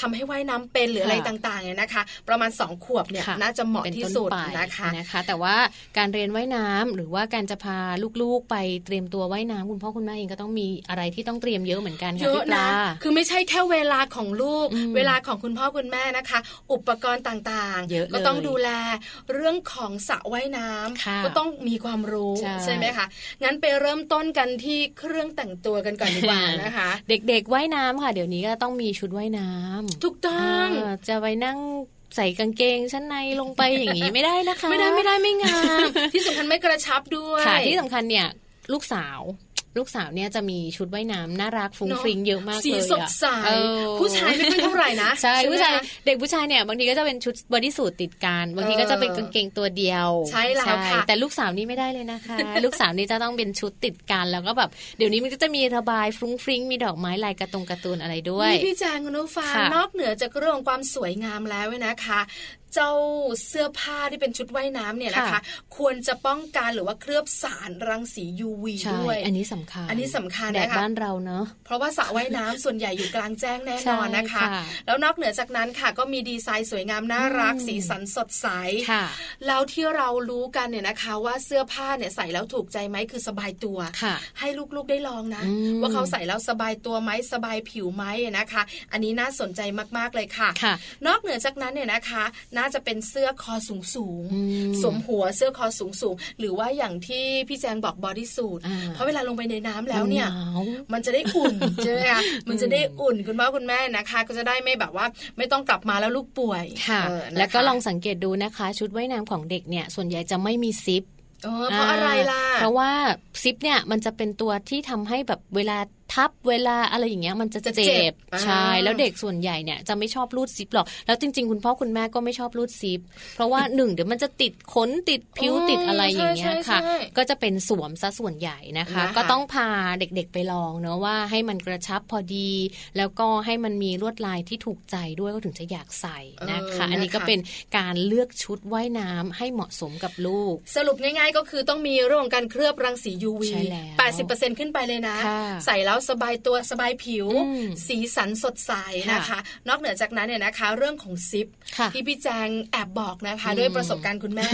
ทำให้ว่ายน้ำเป็นหรืออะไรค่ะต่างๆเนี่ยนะคะ ประมาณ 2 ขวบเนี่ยค่ะน่าจะเหมาะเป็นที่ต้นสุดไปนะคะนะคะ แต่ว่าการเรียนว่ายน้ำหรือว่าการจะพาลูกๆไปเตรียมตัวว่ายน้ำคุณพ่อคุณแม่เองก็ต้องมีอะไรที่ต้องเตรียมเยอะเหมือนกันเยค่ะอะพี่ปนะลาคือไม่ใช่แค่เวลาของลูกอืมเวลาของคุณพ่อคุณแม่นะคะ อุปกรณ์ต่างเยอะเลยก็ต้องดูแลเรื่องของสระว่ายน้ำค่ะก็ต้องมีความรู้ใช่ไหมคะงั้นไปเริ่มต้นกันที่เครื่องแต่งตัวกันก่อนดีกว่านะคะ เด็กๆว่ายน้ำค่ะ เดี๋ยวนี้ก็ต้องมีชุดว่ายน้ำถูกต้องเออจะไปนั่งใส่กางเกงชั้นในลงไปอย่างนี้ไม่ได้นะคะ ไม่ได้ไม่ได้ไม่งาม ที่สำคัญไม่กระชับด้วยค่ะที่สำคัญเนี่ย ลูกสาว ลูกสาวเนี่ยจะมีชุดว่ายน้ำน่ารักฟรุ้งเนอะฟริ้งเยอะมากเลยสีอะสดใสเออผู้ชายไม่ค่อยเท่าไหร่นะใช่ไหมผู้ชายคะเด็กผู้ชายเนี่ยบางทีก็จะเป็นชุด bodysuit ติดกันบางทีก็จะเป็นกางเกงตัวเดียว ใช่แล้วค่ะแต่ลูกสาวนี่ไม่ได้เลยนะคะ ลูกสาวนี่จะต้องเป็นชุดติดกันแล้วก็แบบเดี๋ยวนี้มันก็จะมีระบายฟรุ้งฟริ้งมีดอกไม้ลายกระตงการ์ตูนอะไรด้วยนี่พี่แจงคุณผู้ฟังค่ะนอกเหนือจากเรื่องของความสวยงามแล้วเนี่ยนะคะเจ้าเสื้อผ้าที่เป็นชุดว่ายน้ำเนี่ยนะคะค่ะควรจะป้องกันหรือว่าเคลือบสารรังสี UV ใช่ด้วย อันนี้สำคัญ อันนี้สำคัญแดดนะคะบ้านเราเนอะเพราะว่าสระว่ายน้ำส่วนใหญ่อยู่กลางแจ้งแน่นอนนะคะใช่ค่ะแล้วนอกเหนือจากนั้นค่ะ ก็มีดีไซน์สวยงามน่ารักอืมสีสันสดใสค่ะแล้วที่เรารู้กันเนี่ยนะคะ ว่าเสื้อผ้าเนี่ยใส่แล้วถูกใจไหมคือสบายตัวค่ะให้ลูกๆได้ลองนะอืมว่าเขาใส่แล้วสบายตัวไหมสบายผิวไหมนะคะ อันนี้น่าสนใจมากๆเลยค่ะค่ะนอกเหนือจากนั้นเนี่ยนะคะน่าจะเป็นเสื้อคอสูงสูงๆอืมสวมหัวเสื้อคอสูงสูงๆหรือว่าอย่างที่พี่แจงบอกบอดี้สูทอ่าเพราะเวลาลงไปในน้ำแล้วเนี่ยหาวมันจะได้อุ่นใช่ไหมคะมันจะได้อุ่นคุณพ่อคุณแม่นะคะ ก็จะได้ไม่แบบว่าไม่ต้องกลับมาแล้วลูกป่วยค่ะเออนะคะแล้วก็ลองสังเกตดูนะคะ ชุดว่ายน้ำของเด็กเนี่ย ส่วนใหญ่จะไม่มีซิปเออเพราะอะไรล่ะ เพราะว่าซิปเนี่ยมันจะเป็นตัวที่ทำให้แบบเวลาทับเวลาอะไรอย่างเงี้ยมันจะจะเจ็เจ็บบอ่าใช่แล้วเด็กส่วนใหญ่เนี่ยจะไม่ชอบรูดซิปหรอกแล้วจริง ๆ คุณพ่อคุณแม่ก็ไม่ชอบรูดซิป เพราะว่าหนึ่งเดี๋ยวมันจะติดขนติดผิวอืมติดอะไรอย่างเงี้ยใช่ใช่ค่ะใช่ก็จะเป็นสวมซะส่วนใหญ่นะคะนะคะ ก็ต้องพาเด็กๆไปลองเนอะว่าให้มันกระชับพอดี แล้วก็ให้มันมีลวดลายที่ถูกใจด้วยก็ถึงจะอยากใส่นะคะเอออันนี้ก็นะคะเป็นการเลือกชุดว่ายน้ำให้เหมาะสมกับลูก สรุปง่ายๆก็คือต้องมีเรื่องของการเคลือบรังสี UV ใช่แล้ว80%ขึ้นไปเลยนะค่ะใส่แล้วสบายตัวสบายผิวอืมสีสันสดใสค่ะนะคะ นอกเหนือจากนั้นเนี่ยนะคะ เรื่องของซิปค่ะที่พี่แจงแอบบอกนะคะอืมด้วยประสบการณ์คุณแม่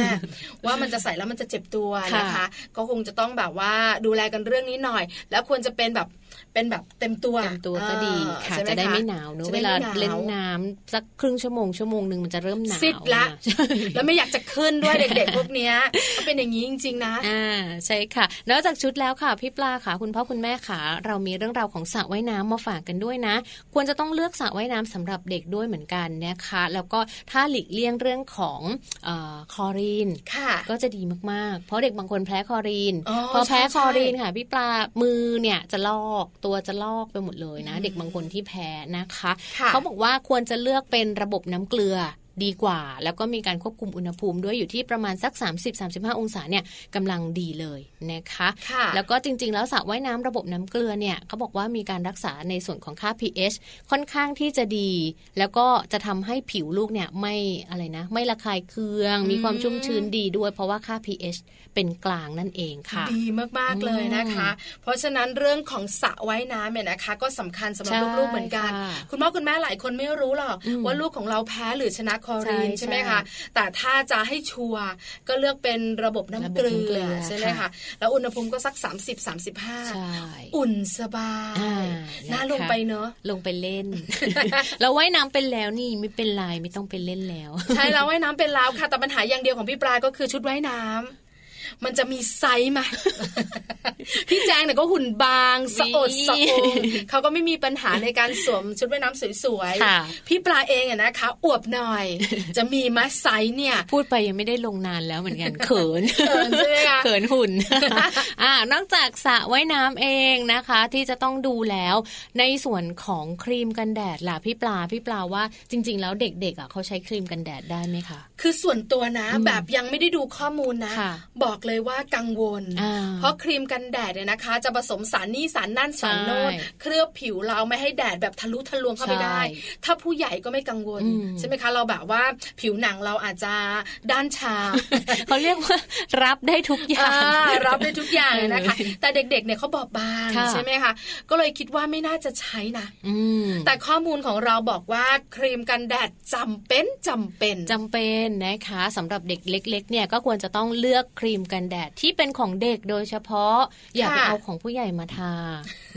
ว่ามันจะใส่แล้วมันจะเจ็บตัวนะคะค่ะก็คงจะต้องแบบว่าดูแลกันเรื่องนี้หน่อย แล้วควรจะเป็นแบบ เป็นแบบเต็มตัวเต็มตัวก็ดีเออค่ะใช่หจะได้ไม่หนาวเนอะจะเวได้ลาไม่หวเล่นน้ำสักครึ่งชั่วโมงชั่วโมงหนึ่งมันจะเริ่มหนาวซิดละนะใช่แล้วไม่อยากจะขึ้นด้วยเด็กๆพวกเนี้ยก็เป็นอย่างนี้จริง ๆ นะอ่าใช่ค่ะ นอกจากชุดแล้วค่ะพี่ปลาค่ะ คุณพ่อคุณแม่ค่ะ เรามีเรื่องราวของสระว่ายน้ำมาฝากกันด้วยนะ ควรจะต้องเลือกสระว่ายน้ำสำหรับเด็กด้วยเหมือนกันนะคะ แล้วก็ถ้าหลีกเลี่ยงเรื่องของเออคลอรีนค่ะก็จะดีมากๆ เพราะเด็กบางคนแพ้คลอรีนอ๋อพอแพ้ใช่คลอรีนค่ะพี่ปลามือเนี่ยจะลอกตัวจะลอกไปหมดเลยนะ เด็กบางคนที่แพ้นะคะค่ะเขาบอกว่าควรจะเลือกเป็นระบบน้ำเกลือ ดีกว่า แล้วก็มีการควบคุมอุณหภูมิด้วยอยู่ที่ประมาณสัก 30-35 องศาเนี่ยกำลังดีเลยนะคะค่ะแล้วก็จริง ๆ แล้วสระว่ายน้ำระบบน้ำเกลือเนี่ยเขาบอกว่ามีการรักษาในส่วนของค่า pH ค่อนข้างที่จะดี แล้วก็จะทำให้ผิวลูกเนี่ยไม่อะไรนะ ไม่ระคายเคือง มีความชุ่มชื้นดีด้วย เพราะว่าค่า pH เป็นกลางนั่นเองค่ะ ดีมากๆเลยนะคะ เพราะฉะนั้นเรื่องของสระว่ายน้ำเนี่ยนะคะ ก็สำคัญสำหรับใช่ลูกๆเหมือนกันค่ะคุณพ่อคุณแม่หลายคนไม่รู้หรอกอืมว่าลูกของเราแพ้หรือชนะคลอรีนใช่ใช่ไหมใช่คะแต่ถ้าจะให้ชัวร์ก็เลือกเป็นระบบน้ำเกลืระบบน้ำเกลืออใช่ไหมค่ะคะแล้วอุณหภูมิก็สักใช่30-35 อุ่นสบายอ่าน่านะคะลงไปเนอะลงไปเล่น เราว่ายน้ำเป็นแล้วนี่ไม่เป็นไรไม่ต้องไปเล่นแล้ว ใช่แล้วว่ายน้ำเป็นแล้วค่ะแต่ปัญหาอย่างเดียวของพี่ปลาก็คือชุดว่ายน้ำ มันจะมีไซส์ไหมพี่แจงเนี่ยก็หุ่นบางสะโอดสะโองเขาก็ไม่มีปัญหาในการสวมชุดว่ายน้ำสวยค่ะพี่ปลาเองอะนะคะ อวบหน่อย จะมีไหมไซส์เนี่ย พูดไปยังไม่ได้ลงนานแล้วเหมือนกันเขินเขินใช่ไหมคะเขินหุ่นอ่านอกจากสระว่ายน้ำเองนะคะ ที่จะต้องดูแล้ว ในส่วนของครีมกันแดดล่ะพี่ปลาพี่ปลาว่าจริง ๆ แล้วเด็กๆอะเขาใช้ครีมกันแดดได้ไหมคะ คือส่วนตัวนะอืมแบบยังไม่ได้ดูข้อมูลนะค่ะบอกเลยว่ากังวลอ่าเพราะครีมกันแดดเนี่ยนะคะ จะผสมสารนี่สารนั่นสารโน้นใช่เคลือบผิวเราไม่ให้แดดแบบทะลุทะลวงเข้าไปได้ใช่ถ้าผู้ใหญ่ก็ไม่กังวลอืมใช่ไหมคะ เราแบบว่าผิวหนังเราอาจจะด้านชาเขาเรียกว่ารับได้ทุกอย่าอ่างรับได้ทุกอย่างเลยนะคะเออแต่เด็กๆเนี่ยเขาบอบบางค่ะใช่ไหมคะก็เลยคิดว่าไม่น่าจะใช้นะอืมแต่ข้อมูลของเราบอกว่าครีมกันแดดจำเป็นจำเป็นจำเป็นนะคะสำหรับเด็กเล็ก ๆ เนี่ยก็ควรจะต้องเลือกครีมกันแดดที่เป็นของเด็กโดยเฉพาะ อย่าไปค่ะเอาของผู้ใหญ่มาทา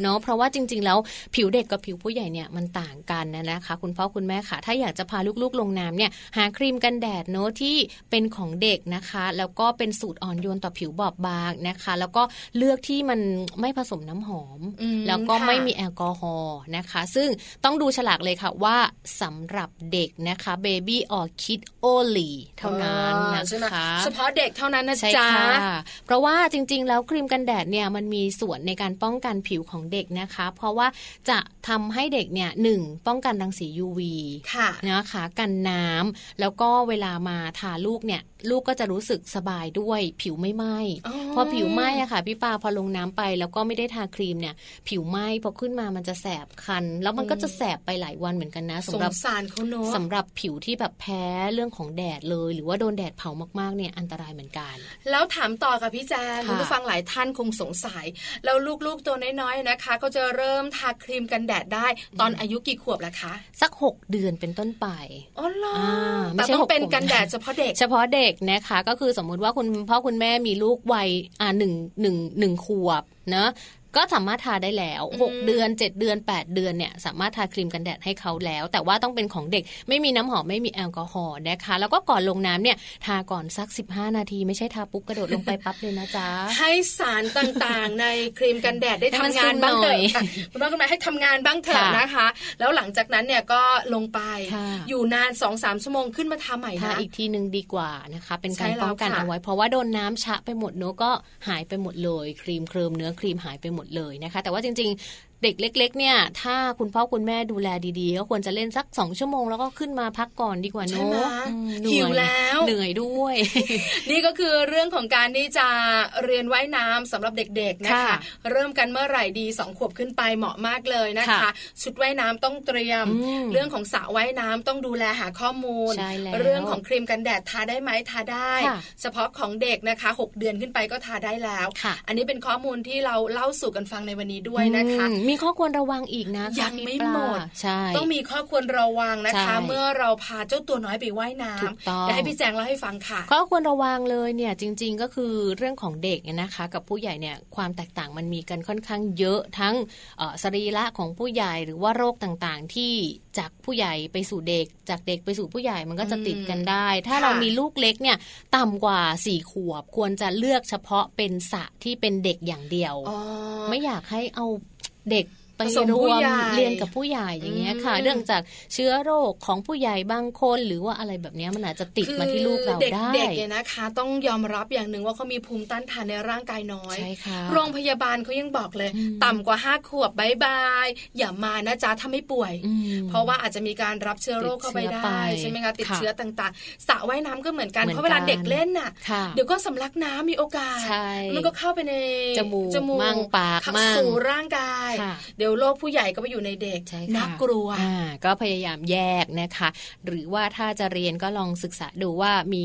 เนาะเพราะว่าจริง ๆ แล้วผิวเด็กกับผิวผู้ใหญ่เนี่ยมันต่างกันนะนะคะ คุณพ่อคุณแม่ค่ะ ถ้าอยากจะพาลูกๆลงน้ำเนี่ยหาครีมกันแดดเนาะที่เป็นของเด็กนะคะ แล้วก็เป็นสูตรอ่อนโยนต่อผิวบอบบางนะคะ แล้วก็เลือกที่มันไม่ผสมน้ำหอมอืมแล้วก็ค่ะไม่มีแอลกอฮอล์นะคะ ซึ่งต้องดูฉลากเลยค่ะว่าสำหรับเด็กนะคะ Baby or Kid Only เท่านั้นนะใช่ไหมคะเฉพาะเด็กเท่านั้นนะใช่จ๊ะค่ะเพราะว่าจริง ๆ แล้วครีมกันแดดเนี่ยมันมีส่วนในการป้องกันผิวของเด็กนะคะ เพราะว่าจะทำให้เด็กเนี่ยหนึ่งป้องกันรังสี UV ค่ะนะคะกันน้ำแล้วก็เวลามาทาลูกเนี่ยลูกก็จะรู้สึกสบายด้วย ผิวไม่ไหม้อ๋อพอผิวไหม้อะค่ะ พี่ปาพอลงน้ำไปแล้วก็ไม่ได้ทาครีมเนี่ย ผิวไหม้พอขึ้นมามันจะแสบคัน แล้วมันก็จะแสบไปหลายวันเหมือนกันนะสสำงหรับสารเขาเนอะสำหรับผิวที่แบบแพ้เรื่องของแดดเลย หรือว่าโดนแดดเผามากๆเนี่ยอันตรายเหมือนกัน แล้วถามต่อกับพี่แจนค่ะคุณผู้ฟังหลายท่านคงสงสัย แล้วลูกๆตัวน้อยๆนะคะเขาจะเริ่มทาครีมกันแดดได้ ตอนอายุกี่ขวบล่ะคะสัก 6 เดือนเป็นต้นไปอ๋อเหรออ่าไม่แต่ใช่ต้องหกเป็นขวบกันแดดเฉพาะเด็ก เฉพาะเด็กนะคะ ก็คือสมมุติว่าคุณพ่อคุณแม่มีลูกวัยอ่าหนึ่งหนึ่งหนึ่งขวบเนะ ก็สามารถทาได้แล้วอืม6เดือน 7 เดือน 8 เดือนเนี่ยสามารถทาครีมกันแดดให้เขาแล้ว แต่ว่าต้องเป็นของเด็กไม่มีน้ำหอมไม่มีแอลกอฮอล์นะคะ แล้วก็ก่อนลงน้ำเนี่ยทาก่อนสัก 15 นาที ไม่ใช่ทาปุ๊บกระโดดลงไปปั๊บเลยนะจ๊ะให้สารต่างๆ ในครีมกันแดดได้ให้มันทำงานบ้างเถซึมหน่อยอะค่ะคุณพ่อคุณแม่ให้ทำงานบ้างเถอะค่ะนะคะ แล้วหลังจากนั้นเนี่ยก็ลงไปค่ะอยู่นาน2อสามชั่วโมงขึ้นมาทาใหม่ทานะอีกทีหนึ่งดีกว่านะคะ เป็นการใช่แล้วป้องกันค่ะเอาไว้ เพราะว่าโดนน้ำชะไปหมดเนื้อะก็หายไปหมดเลย ครีมเคลิมเนื้อครีมหายไปหมดเลยนะคะ แต่ว่าจริง เด็กเล็ก ๆ เนี่ย ถ้าคุณพ่อคุณแม่ดูแลดีๆก็ควรจะเล่นสักสองชั่วโมงแล้วก็ขึ้นมาพักก่อนดีกว่าใช่เนาะไหมอืมเหนื่อยหิวแล้วเหนื่อยด้วย นี่ก็คือเรื่องของการที่จะเรียนว่ายน้ำสำหรับเด็กๆนะคะค่ะเริ่มกันเมื่อไหร่ดีสองขวบขึ้นไปเหมาะมากเลยนะคะค่ะชุดว่ายน้ำต้องเตรียมอืมเรื่องของสระว่ายน้ำต้องดูแลหาข้อมูลใช่แล้วเรื่องของครีมกันแดดทาได้ไหมทาได้ค่ะเฉพาะของเด็กนะคะหกเดือนขึ้นไปก็ทาได้แล้วค่ะอันนี้เป็นข้อมูลที่เราเล่าสู่กันฟังในวันนี้ด้วยนะคะอืมมีข้อควรระวังอีกนะคะยังไม่พี่ปลาหมดใช่ต้องมีข้อควรระวังนะคะใช่เมื่อเราพาเจ้าตัวน้อยไปว่ายน้ถูกต้องำเดี๋ยวให้พี่แจงเล่าให้ฟังค่ะ ข้อควรระวังเลยเนี่ยจริง ๆ ก็คือเรื่องของเด็กเนี่ยนะคะ กับผู้ใหญ่เนี่ยความแตกต่างมันมีกันค่อนข้างเยอะทั้งเอ่อสรีระของผู้ใหญ่หรือว่าโรคต่างๆ ที่จากผู้ใหญ่ไปสู่เด็ก จากเด็กไปสู่ผู้ใหญ่มันก็จะติดกันได้ ถ้าค่ะเรามีลูกเล็กเนี่ยต่ำกว่าสี่ขวบควรจะเลือกเฉพาะเป็นสระที่เป็นเด็กอย่างเดียวอ๋อไม่อยากให้เอา เด็ก ไปผสมรผู้วมใหญ่เรียนกับผู้ใหญ่อย่างเงี้ยค่ะอืมเรื่องจากเชื้อโรคของผู้ใหญ่บางคนหรือว่าอะไรแบบเนี้ยมันอาจจะติดมาที่ลูกเราคือได้เด็กๆเนี่ยนะคะ ต้องยอมรับอย่างหนึ่งว่าเขามีภูมิต้านทานในร่างกายน้อยใช่ค่ะโรงพยาบาลเขายังบอกเลยอืมต่ำกว่าห้าขวบบายบายอย่ามานะจ๊ะถ้าไม่ป่วยอืมเพราะว่าอาจจะมีการรับเชื้อโรคเข้าไปติดเชื้อได้ไปใช่ไหมคะติดค่ะเชื้อต่างๆสระว่ายน้ำก็เหมือนกันเหมือนเพราะเวลากันเด็กเล่นน่ะค่ะเดี๋ยวก็สำลักน้ำมีโอกาสใช่มันก็เข้าไปในจมูกมั่งปากเข้มั่งสู่ร่างกายค่ะเดี๋ยวโรคผู้ใหญ่ก็ไปอยู่ในเด็กใช่น่าค่ะกลัวอ่าก็พยายามแยกนะคะ หรือว่าถ้าจะเรียนก็ลองศึกษาดูว่ามี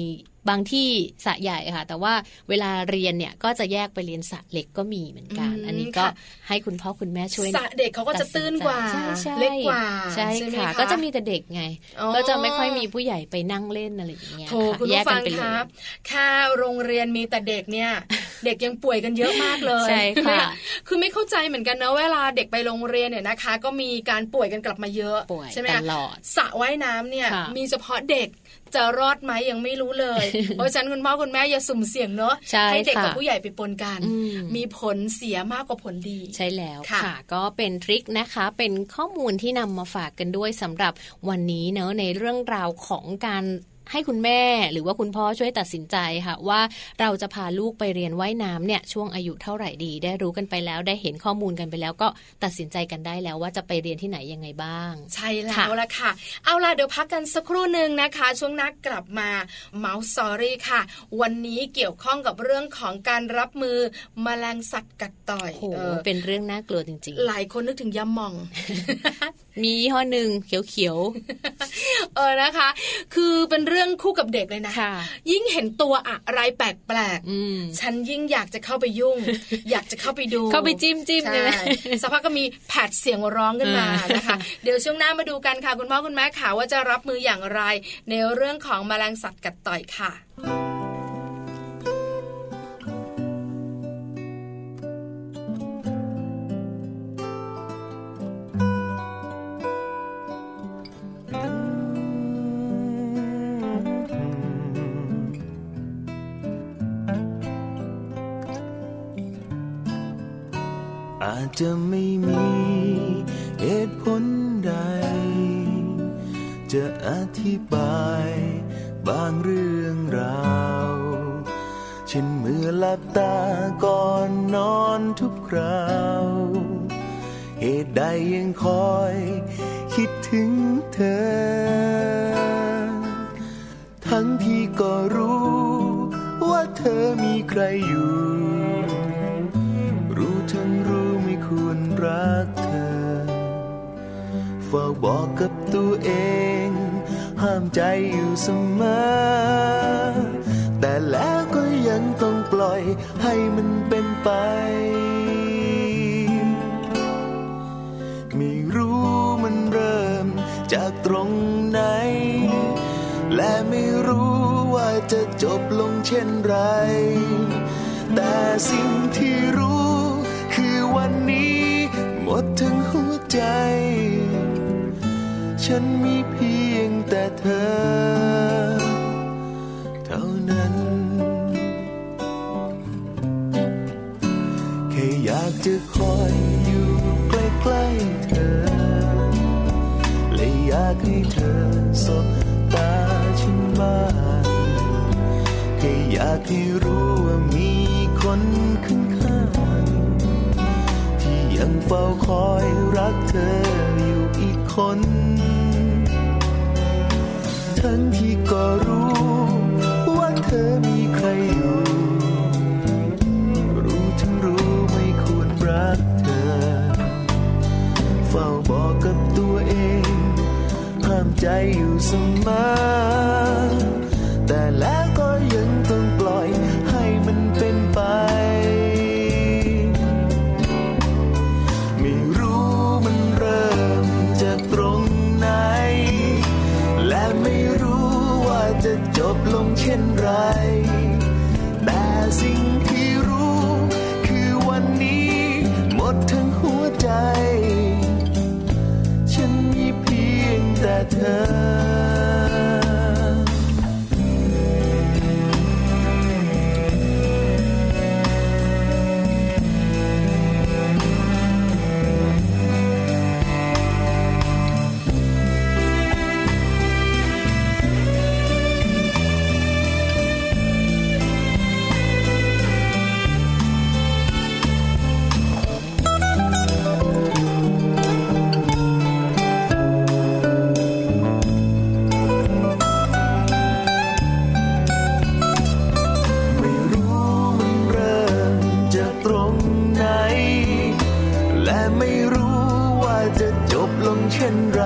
บางที่สระใหญ่ค่ะ แต่ว่าเวลาเรียนเนี่ยก็จะแยกไปเรียนสระเล็กก็มีเหมือนกันอืมอันนี้ก็ค่ะให้คุณพ่อคุณแม่ช่วยสระเด็กเขาก็จะตื้นกว่าใช่ใช่เล็กกว่าใช่ไหมค่ะ ก็จะมีแต่เด็กไงอ๋อก็จะไม่ค่อยมีผู้ใหญ่ไปนั่งเล่นอะไรอย่างเงี้ยโถค่ะคุณแยผู้กกัฟันงไปเลคยรับแค่โรงเรียนมีแต่เด็กเนี่ย เด็กยังป่วยกันเยอะมากเลยใช่ค่ะ คือไม่เข้าใจเหมือนกันนะเวลาเด็กไปโรงเรียนเนี่ยนะคะ ก็มีการป่วยกันกลับมาเยอะป่วยใช่ไหมตคะลอดสระว่ายน้ำเนี่ยค่ะมีเฉพาะเด็ก จะรอดไหมยังไม่รู้เลย เพราะฉะนั้นคุณพ่อคุณแม่อย่าสุ่มเสี่ยงเนอะใช่เด็กกับค่ะผู้ใหญ่ไปปนกันอืมมีผลเสียมากกว่าผลดี ใช่แล้วค่ะค่ะ ก็เป็นทริคนะคะ เป็นข้อมูลที่นำมาฝากกันด้วยสำหรับวันนี้เนอะในเรื่องราวของการ ให้คุณแม่หรือว่าคุณพ่อช่วยตัดสินใจค่ะว่าเราจะพาลูกไปเรียนว่ายน้ำเนี่ยช่วงอายุเท่าไหร่ดี ได้รู้กันไปแล้วได้เห็นข้อมูลกันไปแล้วก็ตัดสินใจกันได้แล้วว่าจะไปเรียนที่ไหนยังไงบ้าง ใช่แล้ค่ะวละค่ะ เอาล่ะเดี๋ยวพักกันสักครู่หนึ่งนะคะ ช่วงนักกลับมาเมาส์ซอรี่ค่ะ วันนี้เกี่ยวข้องกับเรื่องของการรับมือมแมลงสัตว์กัดต่อยโอ้โหเออเป็นเรื่องน่ากลัวจริงหลายคนนึกถึงยาหม่องๆมียี่ห้อหนึ่งเขียวเออนะคะ คือเป็นเรื่องคู่กับเด็กเลยนะๆค่ะยิ่งเห็นตัวอะไรแปลกอืมๆฉันยิ่งอยากจะเข้าไปยุ่ง อยากจะเข้าไปดู เข้าไปจิ้มจิ้มใช่ใช่ไหมสักพักก็มีแผดเสียงร้องขึ้นมาอ่านนะคะเดี๋ยวช่วงหน้ามาดูกันค่ะคุณพ่อคุณแม่ข่าวว่าจะรับมืออย่างไร ในเรื่องของแมลงสัตว์กัดต่อยค่ะ ให้เธอสบตาฉันบ้างแค่อยากให้รู้ว่ามีคนข้างๆที่ยังเฝ้าคอยรักเธออยู่อีกคน ทั้งที่ก็รู้ว่าเธอมีใครอยู่ รู้ทั้งรู้ไม่ควรรักเธอ เฝ้าบอกกับตัวเอง ใจอยู่เสมอ แต่แล้วก็ยังต้องปล่อยให้มันเป็นไป ไม่รู้มันเริ่มจากตรงไหน และไม่รู้ว่าจะจบลงเช่นไร แต่สิ่งที่รู้คือวันนี้หมดทั้งหัวใจ งแจบลงเช่นไร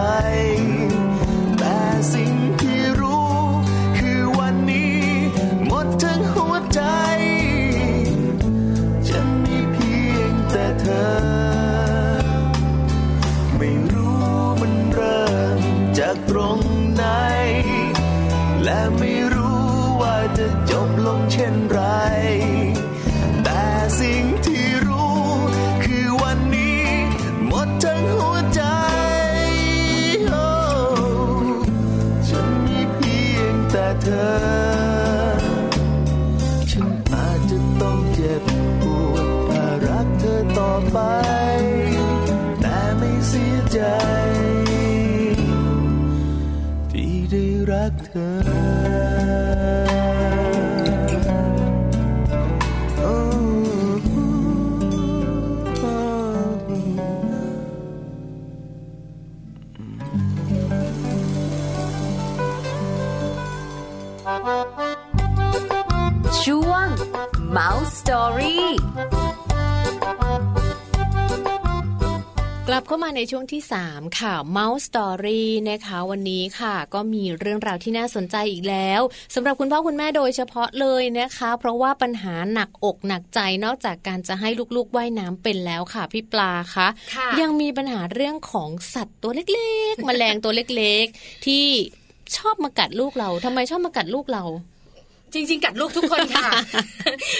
เข้ามาในช่วงที่ 3 ค่ะ Mouse Story นะคะ วันนี้ค่ะ ก็มีเรื่องราวที่น่าสนใจอีกแล้วสำหรับคุณพ่อคุณแม่โดยเฉพาะเลยนะคะ เพราะว่าปัญหาหนักอกหนักใจนอกจากการจะให้ลูกๆว่ายน้ำเป็นแล้วค่ะพี่ปลาคะค่ะยังมีปัญหาเรื่องของสัตว์ตัวเล็กๆแมลงตัวเล็กๆ ที่ชอบมากัดลูกเราทำไมชอบมากัดลูกเรา จริง ๆ กัดลูกทุกคนค่ะ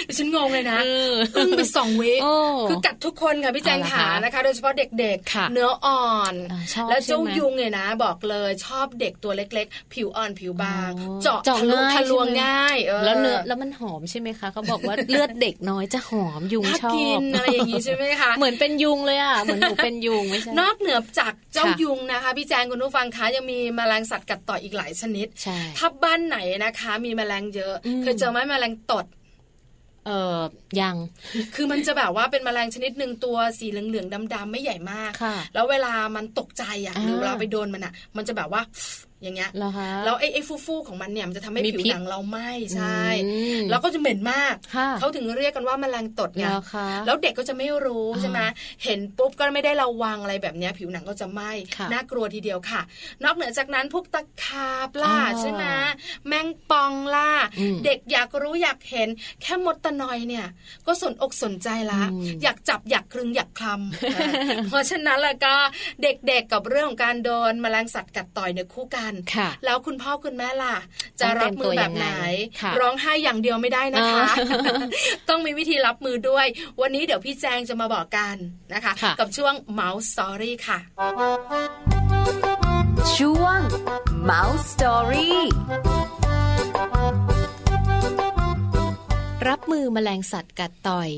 ดิฉันงงเลยนะเอออึ้งไปสองวิโอ้คือกัดทุกคนค่ะพี่แจงเอาเหรอขาคะนะคะ โดยเฉพาะเด็กค่ะๆเนื้ออ่อนอ่าชอบแล้วเจ้าใช่ไหมยุงเนี่ยนะ บอกเลยชอบเด็กตัวเล็ก ๆ ผิวอ่อนผิวบางอ๋อเจาะเจาะทะลุง่ายทะลวงใช่ไหมง่ายเออแล้วเนื้อแล้วมันหอมใช่ไหมคะเขาบอกว่าเลือดเด็กน้อยจะหอมยุงถ้าชอบกินอะไรอย่างนี้ใช่ไหมคะเหมือนเป็นยุงเลยอะเหมือนหนูเป็นยุงไม่ใช่นอกเหนือจากเจ้าค่ะยุงนะคะพี่แจงคุณผู้ฟังคะยังมีแมลงสัตว์กัดต่อยอีกหลายชนิดใช่ถ้าบ้านไหนนะคะ มีแมลงเยอะอืมเคยเจอไหมแมลงตดเออยัง คือมันจะแบบว่าเป็นแมลงชนิดหนึ่งตัวสีเหลืองๆดำๆไม่ใหญ่มากค่ะแล้วเวลามันตกใจอะอ่าหรือเวลาไปโดนมันอะ มันจะแบบว่า อย่างเงี้ยเหรอคะแล้วไอ้ไอ้ฟูๆของมันเนี่ยมันจะทำให้มีผิวพิษหนังเราไหม้ใช่อืมแล้วก็จะเหม็นมากค่ะเขาถึงเรียกกันว่าแมลงตดไงเหรอคะแล้วเด็กก็จะไม่รู้อ่าใช่ไหมเห็นปุ๊บก็ไม่ได้ระวังอะไรแบบเนี้ยผิวหนังก็จะไหม้ค่ะน่ากลัวทีเดียวค่ะ นอกเหนือจากนั้นพวกตะขาบล่ะอ่าใช่ไหมแมงปองล่ะอืมเด็กอยากรู้อยากเห็นแค่มดตะนอยเนี่ย ก็สนอกสนใจละอืมอยากจับอยากคลึงอยากคลำอ่าเพราะฉะนั้นแล้วก็เด็กๆกับเรื่องของการโดนแมลงสัตว์กัดต่อยเนี่ยคู่กันค่ะ แล้วคุณพ่อคุณแม่ล่ะ จะต้องรับมือแบบไหนเตรียมตัวยังไงค่ะร้องไห้อย่างเดียวไม่ได้นะคะอ่าต้องมีวิธีรับมือด้วย วันนี้เดี๋ยวพี่แจงจะมาบอกกันนะคะค่ะกับช่วง Mouse Story ค่ะ ช่วง Mouse Story รับมือแมลงสัตว์กัดต่อย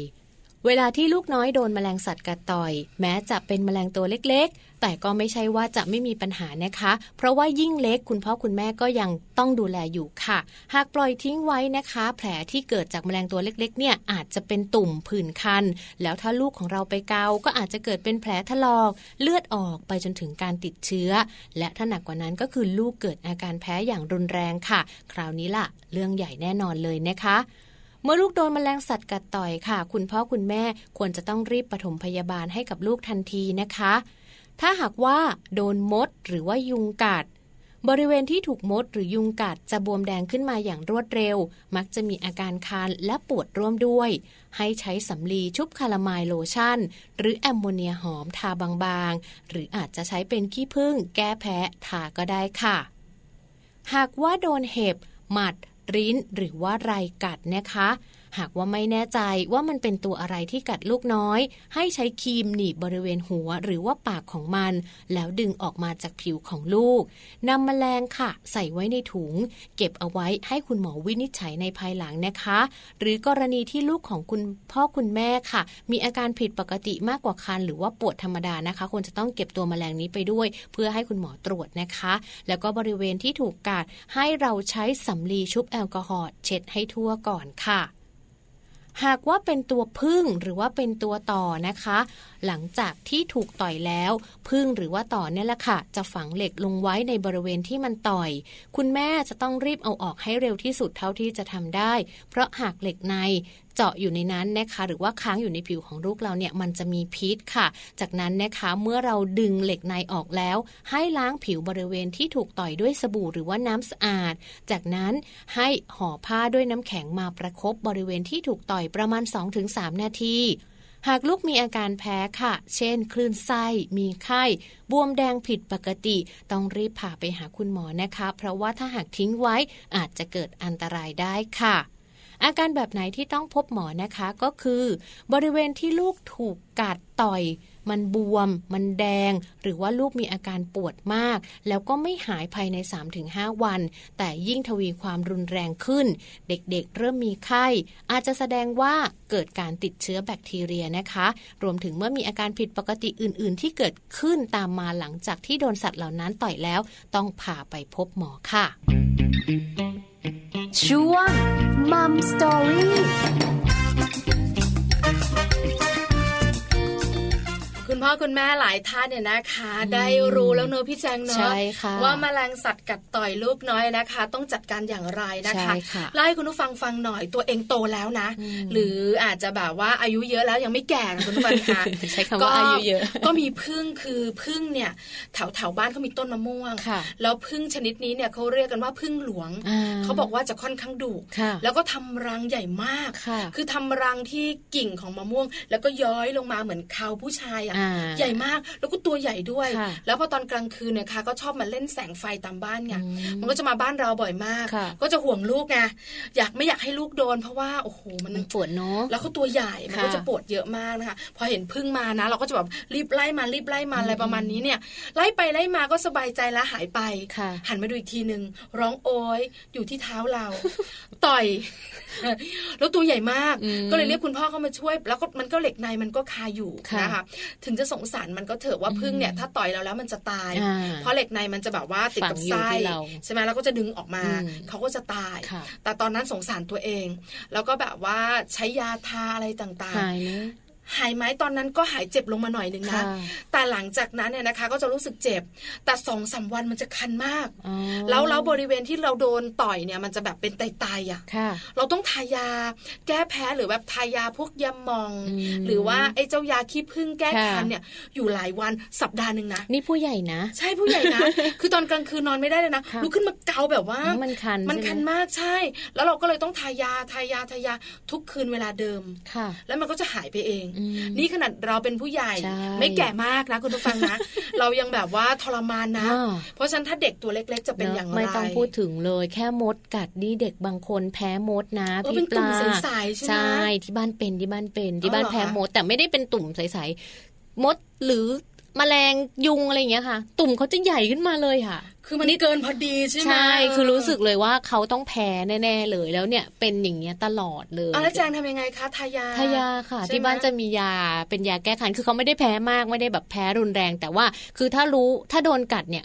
เวลาที่ลูกน้อยโดนแมลงสัตว์กัดต่อย แม้จะเป็นแมลงตัวเล็กๆ แต่ก็ไม่ใช่ว่าจะไม่มีปัญหานะคะ เพราะว่ายิ่งเล็กคุณพ่อคุณแม่ก็ยังต้องดูแลอยู่ค่ะ หากปล่อยทิ้งไว้นะคะ แผลที่เกิดจากแมลงตัวเล็กๆ เนี่ยอาจจะเป็นตุ่มผื่นคัน แล้วถ้าลูกของเราไปเกา ก็อาจจะเกิดเป็นแผลถลอก เลือดออกไปจนถึงการติดเชื้อ และถ้าหนักกว่านั้นก็คือลูกเกิดอาการแพ้อย่างรุนแรงค่ะ คราวนี้ล่ะ เรื่องใหญ่แน่นอนเลยนะคะ เมื่อลูกโดนแมลงสัตว์กัดต่อยค่ะ คุณพ่อคุณแม่ควรจะต้องรีบปฐมพยาบาลให้กับลูกทันทีนะคะ ถ้าหากว่าโดนมดหรือว่ายุงกัด บริเวณที่ถูกมดหรือยุงกัดจะบวมแดงขึ้นมาอย่างรวดเร็ว มักจะมีอาการคันและปวดร่วมด้วย ให้ใช้สำลีชุบคารามล์โลชั่น หรือแอมโมเนียหอมทาบางๆ หรืออาจจะใช้เป็นขี้ผึ้งแก้แพ้ทาก็ได้ค่ะ หากว่าโดนเห็บหมัด ริ้น หรือว่าไรกัดนะคะ หากว่าไม่แน่ใจว่ามันเป็นตัวอะไรที่กัดลูกน้อย ให้ใช้ครีมหนีบบริเวณหัวหรือว่าปากของมัน แล้วดึงออกมาจากผิวของลูกนำแมลงค่ะ ใส่ไว้ในถุง เก็บเอาไว้ให้คุณหมอวินิจฉัยในภายหลังนะคะ หรือกรณีที่ลูกของคุณพ่อคุณแม่ค่ะ มีอาการผิดปกติมากกว่าคัน หรือว่าปวดธรรมดานะคะควรจะต้องเก็บตัวแมลงนี้ไปด้วย เพื่อให้คุณหมอตรวจนะคะ แล้วก็บริเวณที่ถูกกัดให้เราใช้สำลีชุบแอลกอฮอล์เช็ดให้ทั่วก่อนค่ะ หากว่าเป็นตัวพึ่งหรือว่าเป็นตัวต่อนะคะ หลังจากที่ถูกต่อยแล้วพึ่งหรือว่าต่อเนี่ยแหละค่ะ จะฝังเหล็กลงไว้ในบริเวณที่มันต่อย คุณแม่จะต้องรีบเอาออกให้เร็วที่สุดเท่าที่จะทำได้ เพราะหากเหล็กใน เจาะอยู่ในนั้นนะคะหรือว่าค้างอยู่ในผิวของลูกเราเนี่ยมันจะมีพิษค่ะ จากนั้นนะคะเมื่อเราดึงเหล็กในออกแล้ว ให้ล้างผิวบริเวณที่ถูกต่อยด้วยสบู่หรือว่าน้ำสะอาด จากนั้นให้ห่อผ้าด้วยน้ำแข็งมาประครบบริเวณที่ถูกต่อยประมาณ 2-3 นาทีหากลูกมีอาการแพ้ค่ะ เช่น คลื่นไส้ มีไข้ บวมแดงผิดปกติ ต้องรีบพาไปหาคุณหมอนะคะ เพราะว่าถ้าหากทิ้งไว้อาจจะเกิดอันตรายได้ค่ะ อาการแบบไหนที่ต้องพบหมอนะคะก็คือ บริเวณที่ลูกถูกกัดต่อย มันบวม มันแดง หรือว่าลูกมีอาการปวดมาก แล้วก็ไม่หายภายใน 3-5 วัน แต่ยิ่งทวีความรุนแรงขึ้น เด็กๆเริ่มมีไข้ อาจจะแสดงว่าเกิดการติดเชื้อแบคทีเรียนะคะ รวมถึงเมื่อมีอาการผิดปกติอื่น ๆ ที่เกิดขึ้นตามมาหลังจากที่โดนสัตว์เหล่านั้นต่อยแล้ว ต้องพาไปพบหมอค่ะช่วง มัม คุณพ่อคุณแม่หลายท่านเนี่ยนะคะ ได้รู้แล้วเนอะพี่แจงเนอะใช่ค่ะว่าแมลงสัตว์กัดต่อยลูกน้อยนะคะ ต้องจัดการอย่างไรนะคะใช่ค่ะไล่คุณผู้ฟังฟังหน่อยตัวเองโตแล้วนะอืมหรืออาจจะแบบว่าอายุเยอะแล้วยังไม่แก่นะคุณผู้ฟังคะใช้คำว่าอายุเยอะก็มีพึ่งคือพึ่งเนี่ยแถวแถวบ้านเขามีต้นมะม่วงค่ะแล้วพึ่งชนิดนี้เนี่ยเขาเรียกกันว่าพึ่งหลวงอ่เขาบอกว่าจะค่อนข้างดุค่ะแล้วก็ทำรังใหญ่มากค่ะคือทำรังที่กิ่งของมะม่วง แล้วก็ย้อยลงมาเหมือนเขาผู้ชายอะอ่าใหญ่มากแล้วก็ตัวใหญ่ด้วยค่ะแล้วพอตอนกลางคืนเนี่ยค่ะก็ชอบมาเล่นแสงไฟตามบ้านไงอืมมันก็จะมาบ้านเราบ่อยมากค่ะก็จะห่วงลูกไงอยากไม่อยากให้ลูกโดน เพราะว่าโอ้โหมันมันปวดเนาะแล้วเขาตัวใหญ่มันค่ะก็จะปวดเยอะมากนะคะพอเห็นพึ่งมานะ เราก็จะแบบรีบไล่มารีบไล่มาอะไรประมาณนี้เนี่ย ไล่ไปไล่มาก็สบายใจแล้วหายไปค่ะหันมาดูอีกทีหนึ่งร้องโอยอยู่ที่เท้าเรา ต่อย แล้วตัวใหญ่มากอืมก็เลยเรียกคุณพ่อเข้ามาช่วย แล้วก็มันก็เหล็กในมันก็คาอยู่ค่ะนะคะถึงจะสงสารมันก็เถอะว่าพึ่งเนี่ยถ้าต่อยเราแล้วมันจะตายอ่าเพราะเหล็กในมันจะแบบว่าติดกับฝังอยู่ไส้ที่เราใช่ไหมแล้วก็จะดึงออกมาอืมเขาก็จะตายค่ะแต่ตอนนั้นสงสารตัวเอง แล้วก็แบบว่าใช้ยาทาอะไรต่างหายไหมๆ หายไหมตอนนั้นก็หายเจ็บลงมาหน่อยหนึ่งนะค่ะแต่หลังจากนั้นเนี่ยนะคะ ก็จะรู้สึกเจ็บ แต่สองสามวันมันจะคันมากอ๋อแล้วแล้วบริเวณที่เราโดนต่อยเนี่ยมันจะแบบเป็นไตๆอะค่ะเราต้องทายาแก้แพ้หรือแบบทายาพวกยามองอืมหรือว่าไอ้เจ้ายาขี้ผึ้งแก้ค่ะคันเนี่ยอยู่หลายวันสัปดาห์หนึ่งนะ นี่ผู้ใหญ่นะ ใช่ผู้ใหญ่นะ คือตอนกลางคืนนอนไม่ได้เลยนะค่ะลุกขึ้นมาเกาแบบว่าอ๋อมันคันมันใช่ไหมคันมากใช่ แล้วเราก็เลยต้องทายาทายาทายาทุกคืนเวลาเดิมค่ะแล้วมันก็จะหายไปเองอืมนี่ขนาดเราเป็นผู้ใหญ่ใช่ไม่แก่มากนะคุณผู้ฟังนะ เรายังแบบว่าทรมานนะอ่าเพราะฉะนั้นถ้าเด็กตัวเล็ก ๆ จะเป็นอย่างไรไม่ต้องพูดถึงเลย แค่มดกัดนี่เด็กบางคนแพ้มดนะเออพี่เป็นปตุ่มลาใสๆใช่ไหมใช่ที่บ้านเป็นที่บ้านเป็นที่บ้านอ๋อเหรอแพ้คะมด แต่ไม่ได้เป็นตุ่มใสๆมดหรือแมลงยุงอะไรอย่างเงี้ยค่ะ ตุ่มเขาจะใหญ่ขึ้นมาเลยค่ะ คือมันนี่เกินพอดีใช่ไหมใช่ คือรู้สึกเลยว่าเขาต้องแพ้แน่ๆเลยแล้วเนี่ยเป็นอย่างเงี้ยตลอดเลยอะแล้วแจงทำยังไงคะทายาทายาค่ะใช่ไหมที่บ้านจะมียาเป็นยาแก้คันคือเขาไม่ได้แพ้มากไม่ได้แบบแพ้รุนแรง แต่ว่าคือถ้ารู้ถ้าโดนกัดเนี่ย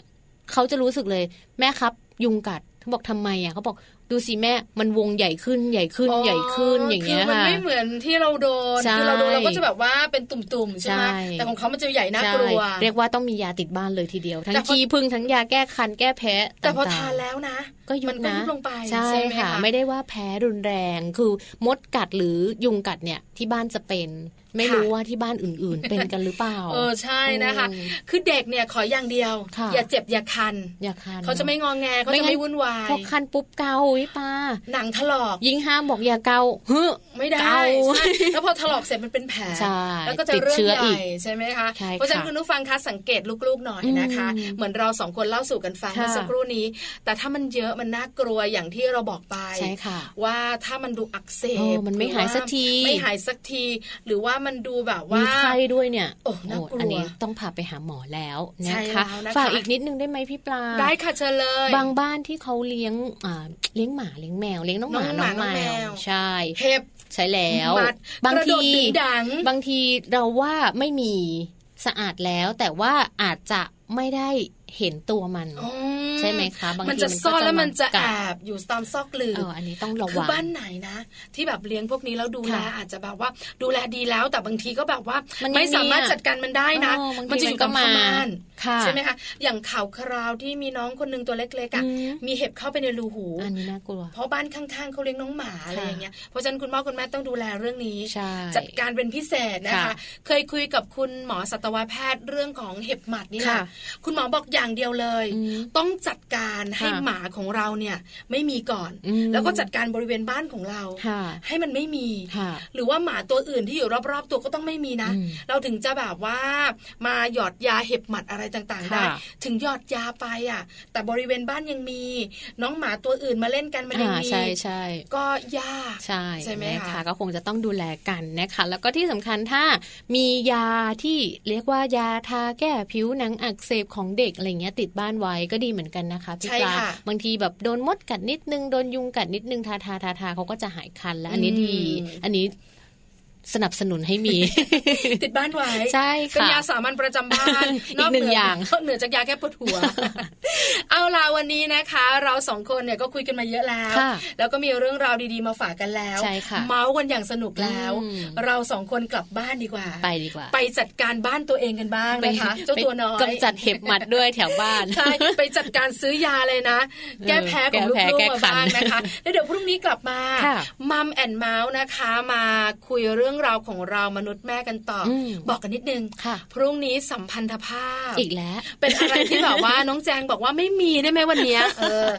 เขาจะรู้สึกเลยแม่ครับยุงกัดเขาบอกทำไมอะเขาบอก ดูสิแม่มันวงใหญ่ขึ้นใหญ่ขึ้นใหญ่ขึ้นอย่างเงี้ยคือมันค่ะไม่เหมือนที่เราโดนใช่คือเราโดนเราก็จะแบบว่าเป็นตุ่มๆใช่ไหมใช่แต่ของเขามันจะใหญ่น่ากลัวใช่เรียกว่าต้องมียาติดบ้านเลยทีเดียว ทั้งแต่พอขี้พึ่งทั้งยาแก้คันแก้แพ้แต่พอต่งๆทานแล้วนะก็ยุมับก็นะยุบลงไปใช่ไหมค่ะ ไม่ได้ว่าแพ้รุนแรงคือมดกัดหรือยุงกัดเนี่ยที่บ้านจะเป็น ไม่รู้ว่าที่บ้านอื่นๆ เป็นกันหรือเปล่า เออใช่นะคะอืมคือเด็กเนี่ยขออย่างเดียวค่ะอย่าเจ็บอย่าคัน อย่าคันเขาจะไม่งองแงเขาจะไม่วุ่นวายพอคันปุ๊บเกาวิปาหนังถลอก ยิงห้ามบอกอย่าเกาเฮ้อไม่ได้เกาใช่แล้วพอถลอกเสร็จมันเป็นแผลใช่แล้วก็จะติดเรื่องเชื้อใหอีญ่กใช่ไหมคะใช่ค่ะเพราะฉะนั้นคุณผู้ฟังคะสังเกตลูกๆหน่อยนะคะอืมเหมือนเราสองคนเล่าสู่กันฟังค่ะเมื่อสักครู่นี้ แต่ถ้ามันเยอะมันน่ากลัวอย่างที่เราบอกไปใช่ค่ะว่าถ้ามันดูอักเสเออบมันไม่หายสักทีไม่หายสักทีหรือว่ามันดูแบบว่ามีไข้ด้วยเนี่ยโอ้น่ากลัวอันนี้ต้องพาไปหาหมอแล้วใช่นะคะแล้วนะคะฝากอีกนิดนึงได้ไหมพี่ปลาได้ค่ะเชิญเลยบางบ้านที่เขาเลี้ยงอ่าเลี้ยงหมาเลี้ยงแมวเลี้ยงน้องหมาน้น้อองงหมาน้องแมแมววใช่เห็บใช่แล้วมัดบางกระโดทีดดึงดังบางทีเราว่าไม่มีสะอาดแล้วแต่ว่าอาจจะไม่ได้ เห็นตัวมันอืใช่ไหมคะบางทีมันจะมันก็ซ่อนจะแล้วมันจะมากัแอดบอยู่ตามซอกหลืเอออันนี้ต้องระคือวังบ้านไหนนะ ที่แบบเลี้ยงพวกนี้แล้วดูแลค่ะอาจจะแบบว่าดูแลดีแล้ว แต่บางทีก็แบบว่ามันยังไม่สามารถมีอะจัดการมันได้นะเออบางทีมันจะอยู่กับมันก็พมาม่านค่ะใช่ไหมคะอย่างข่าวคราวที่มีน้องคนหนึงตัวเล็กๆอะอืมมีเห็บเข้าไปในรูหูอันนี้น่ากลัวเพราะบ้านข้างๆเขาเลี้ยงน้องหมาอะไรอย่างเงี้ยเพราะฉะนั้นคุณพ่อคุณแม่ต้องดูแลเรื่องนี้ใช่จัดการเป็นพิเศษนะคะค่ะเคยคุยกับคุณหมอสัตวแพทย์เรื่องของเห็บหมัดนี่แหละค่ะคุณหมอบอกอย่างเดียวเลยอืมต้องจัดการให้ค่ะหมาของเราเนี่ยไม่มีก่อนอืมแล้วก็จัดการบริเวณบ้านของเราค่ะให้มันไม่มีค่ะหรือว่าหมาตัวอื่นที่อยู่รอบๆ ตัวก็ต้องไม่มีนะอืมเราถึงจะแบบว่ามาหยอดยาเห็บหมัดอะไรต่างๆ ได้ค่ะถึงหยอดยาไปอะ แต่บริเวณบ้านยังมี น้องหมาตัวอื่นมาเล่นกันมันยังอ่ามีใช่ใช่ก็ยากใช่ใช่ไหมนคะก็คงจะต้องดูแลกันนะคะแล้วก็ที่สำคัญถ้ามียาที่เรียกว่ายาทาแก้ผิวหนังอักเสบของเด็กอะไรเงี้ยติดบ้านไว้ก็ดีเหมือนกันนะคะพี่ใช่ปลาค่ะบางทีแบบโดนมดกัดนิดนึงโดนยุงกัดนิดนึงทาทาทาทาเขาก็จะหายคันแล้วอันนี้ดีอืมอันนี้ สนับสนุนให้มี ติดบ้านไว้ใช่เป็นค่ะยาสามัญประจำบ้านอีกหนึ่งเอย่างนอกเหนือจากยาแก้ปวดหัว เอาล่ะวันนี้นะคะ เราสองคนเนี่ยก็คุยกันมาเยอะแล้วค่ะแล้วก็มีเรื่องราวดีๆมาฝากกันแล้วใช่ค่ะเมาส์กันอย่างสนุกแล้วอืมเราสองคนกลับบ้านดีกว่า ไปดีกว่า ไปจัดการบ้านตัวเองกันบ้างนะคะ เจ้าตัวน้อยกำจัดเห็บหมัดด้วยแถวบ้านใช่ไปจัดการซื้อยาเลยนะ แก้แพ้ของลูแก้กแพ้ๆมาแก้คันบ้างนะคะแล้วเดี๋ยวพรุ่งนี้กลับมาค่ะมัมแอนเมาส์นะคะ มาคุยเรื่องราวของเรามนุษย์แม่กันต่ออมบอกกันนิดนึงค่ะพรุ่งนี้สัมพันธภาพอีกแล้ว เป็นอะไรที่แบบว่าน้องแจงบอกว่าไม่มีได้ไหมวันเนี้ยเออ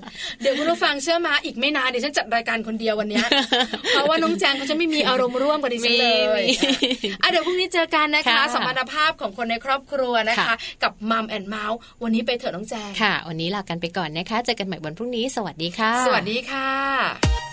เดี๋ยวคุณผู้ฟังเชื่อมาอีกไม่นานเดี๋ยวฉันจัดรายการคนเดียววันเนี้ยเพราะว่าน้องแจงเขาจะไม่มีอารมณ์ร่วมกับดิฉันเลยมีอะเดี๋ยวพรุ่งนี้เจอกันนะคะค่ะสัมพันธภาพของคนในครอบครัวนะคะค่ะกับมัมแอนเมาส์วันนี้ไปเถอะน้องแจงค่ะ วันนี้ลากันไปก่อนนะคะเจอกันใหม่วันพรุ่งนี้ สวัสดีค่ะ สวัสดีค่ะ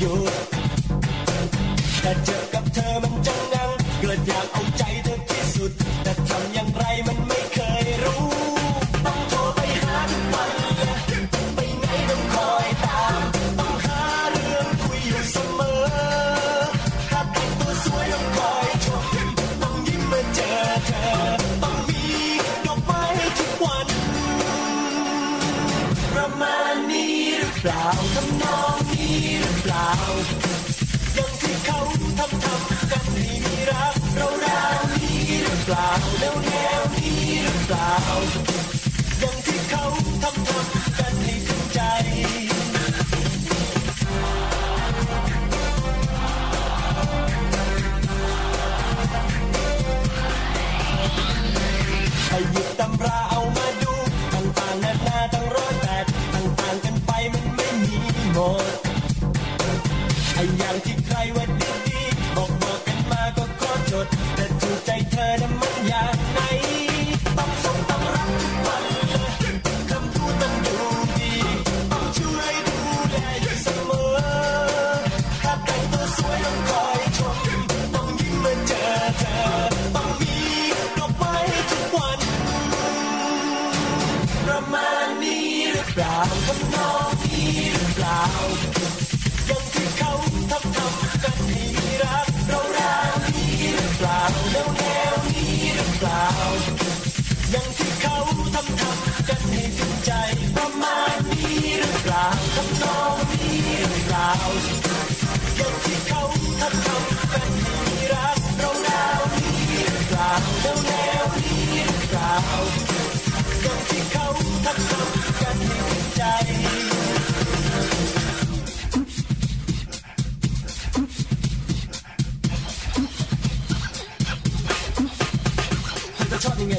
หยุดแต่เจอกับเธอมันจังงังเกิดอยากเอา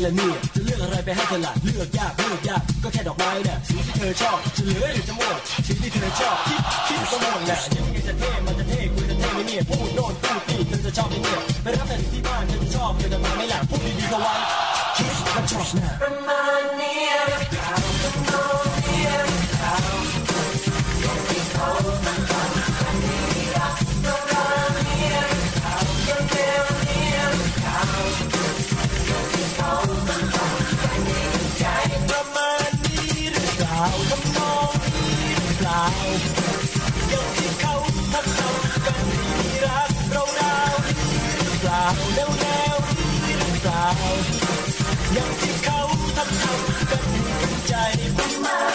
ละเนี่ยจะเลือกอะไรไปให้เธอล่ะเลือกยากเลือกยากก็แค่ดอกไม้เน่ยสีที่เธอชอบจะเหลือหรือจะม่วงสีที่เธอชอบคิดคิดก็ม่วงน่ะยังไงจะเท่มันจะเท่คุณจะเท่ไม่เนี่ยพูดโน่นพูดนี่เธอจะชอบไม่เนี่ยไปรับแต่ที่บ้านเธอจะชอบเธอจะมาไม่หล่ะพูดดีๆก็ไว้คิดก็ชอบนะประมาณนี้หรือเปล่า อเปล่าย่างที่เขาทำทำกันให้รักเราดาวหรือเปล่าแล้วแล้วหรือเปล่าอย่างที่เขาทำทำกันให้ถึงใจประมา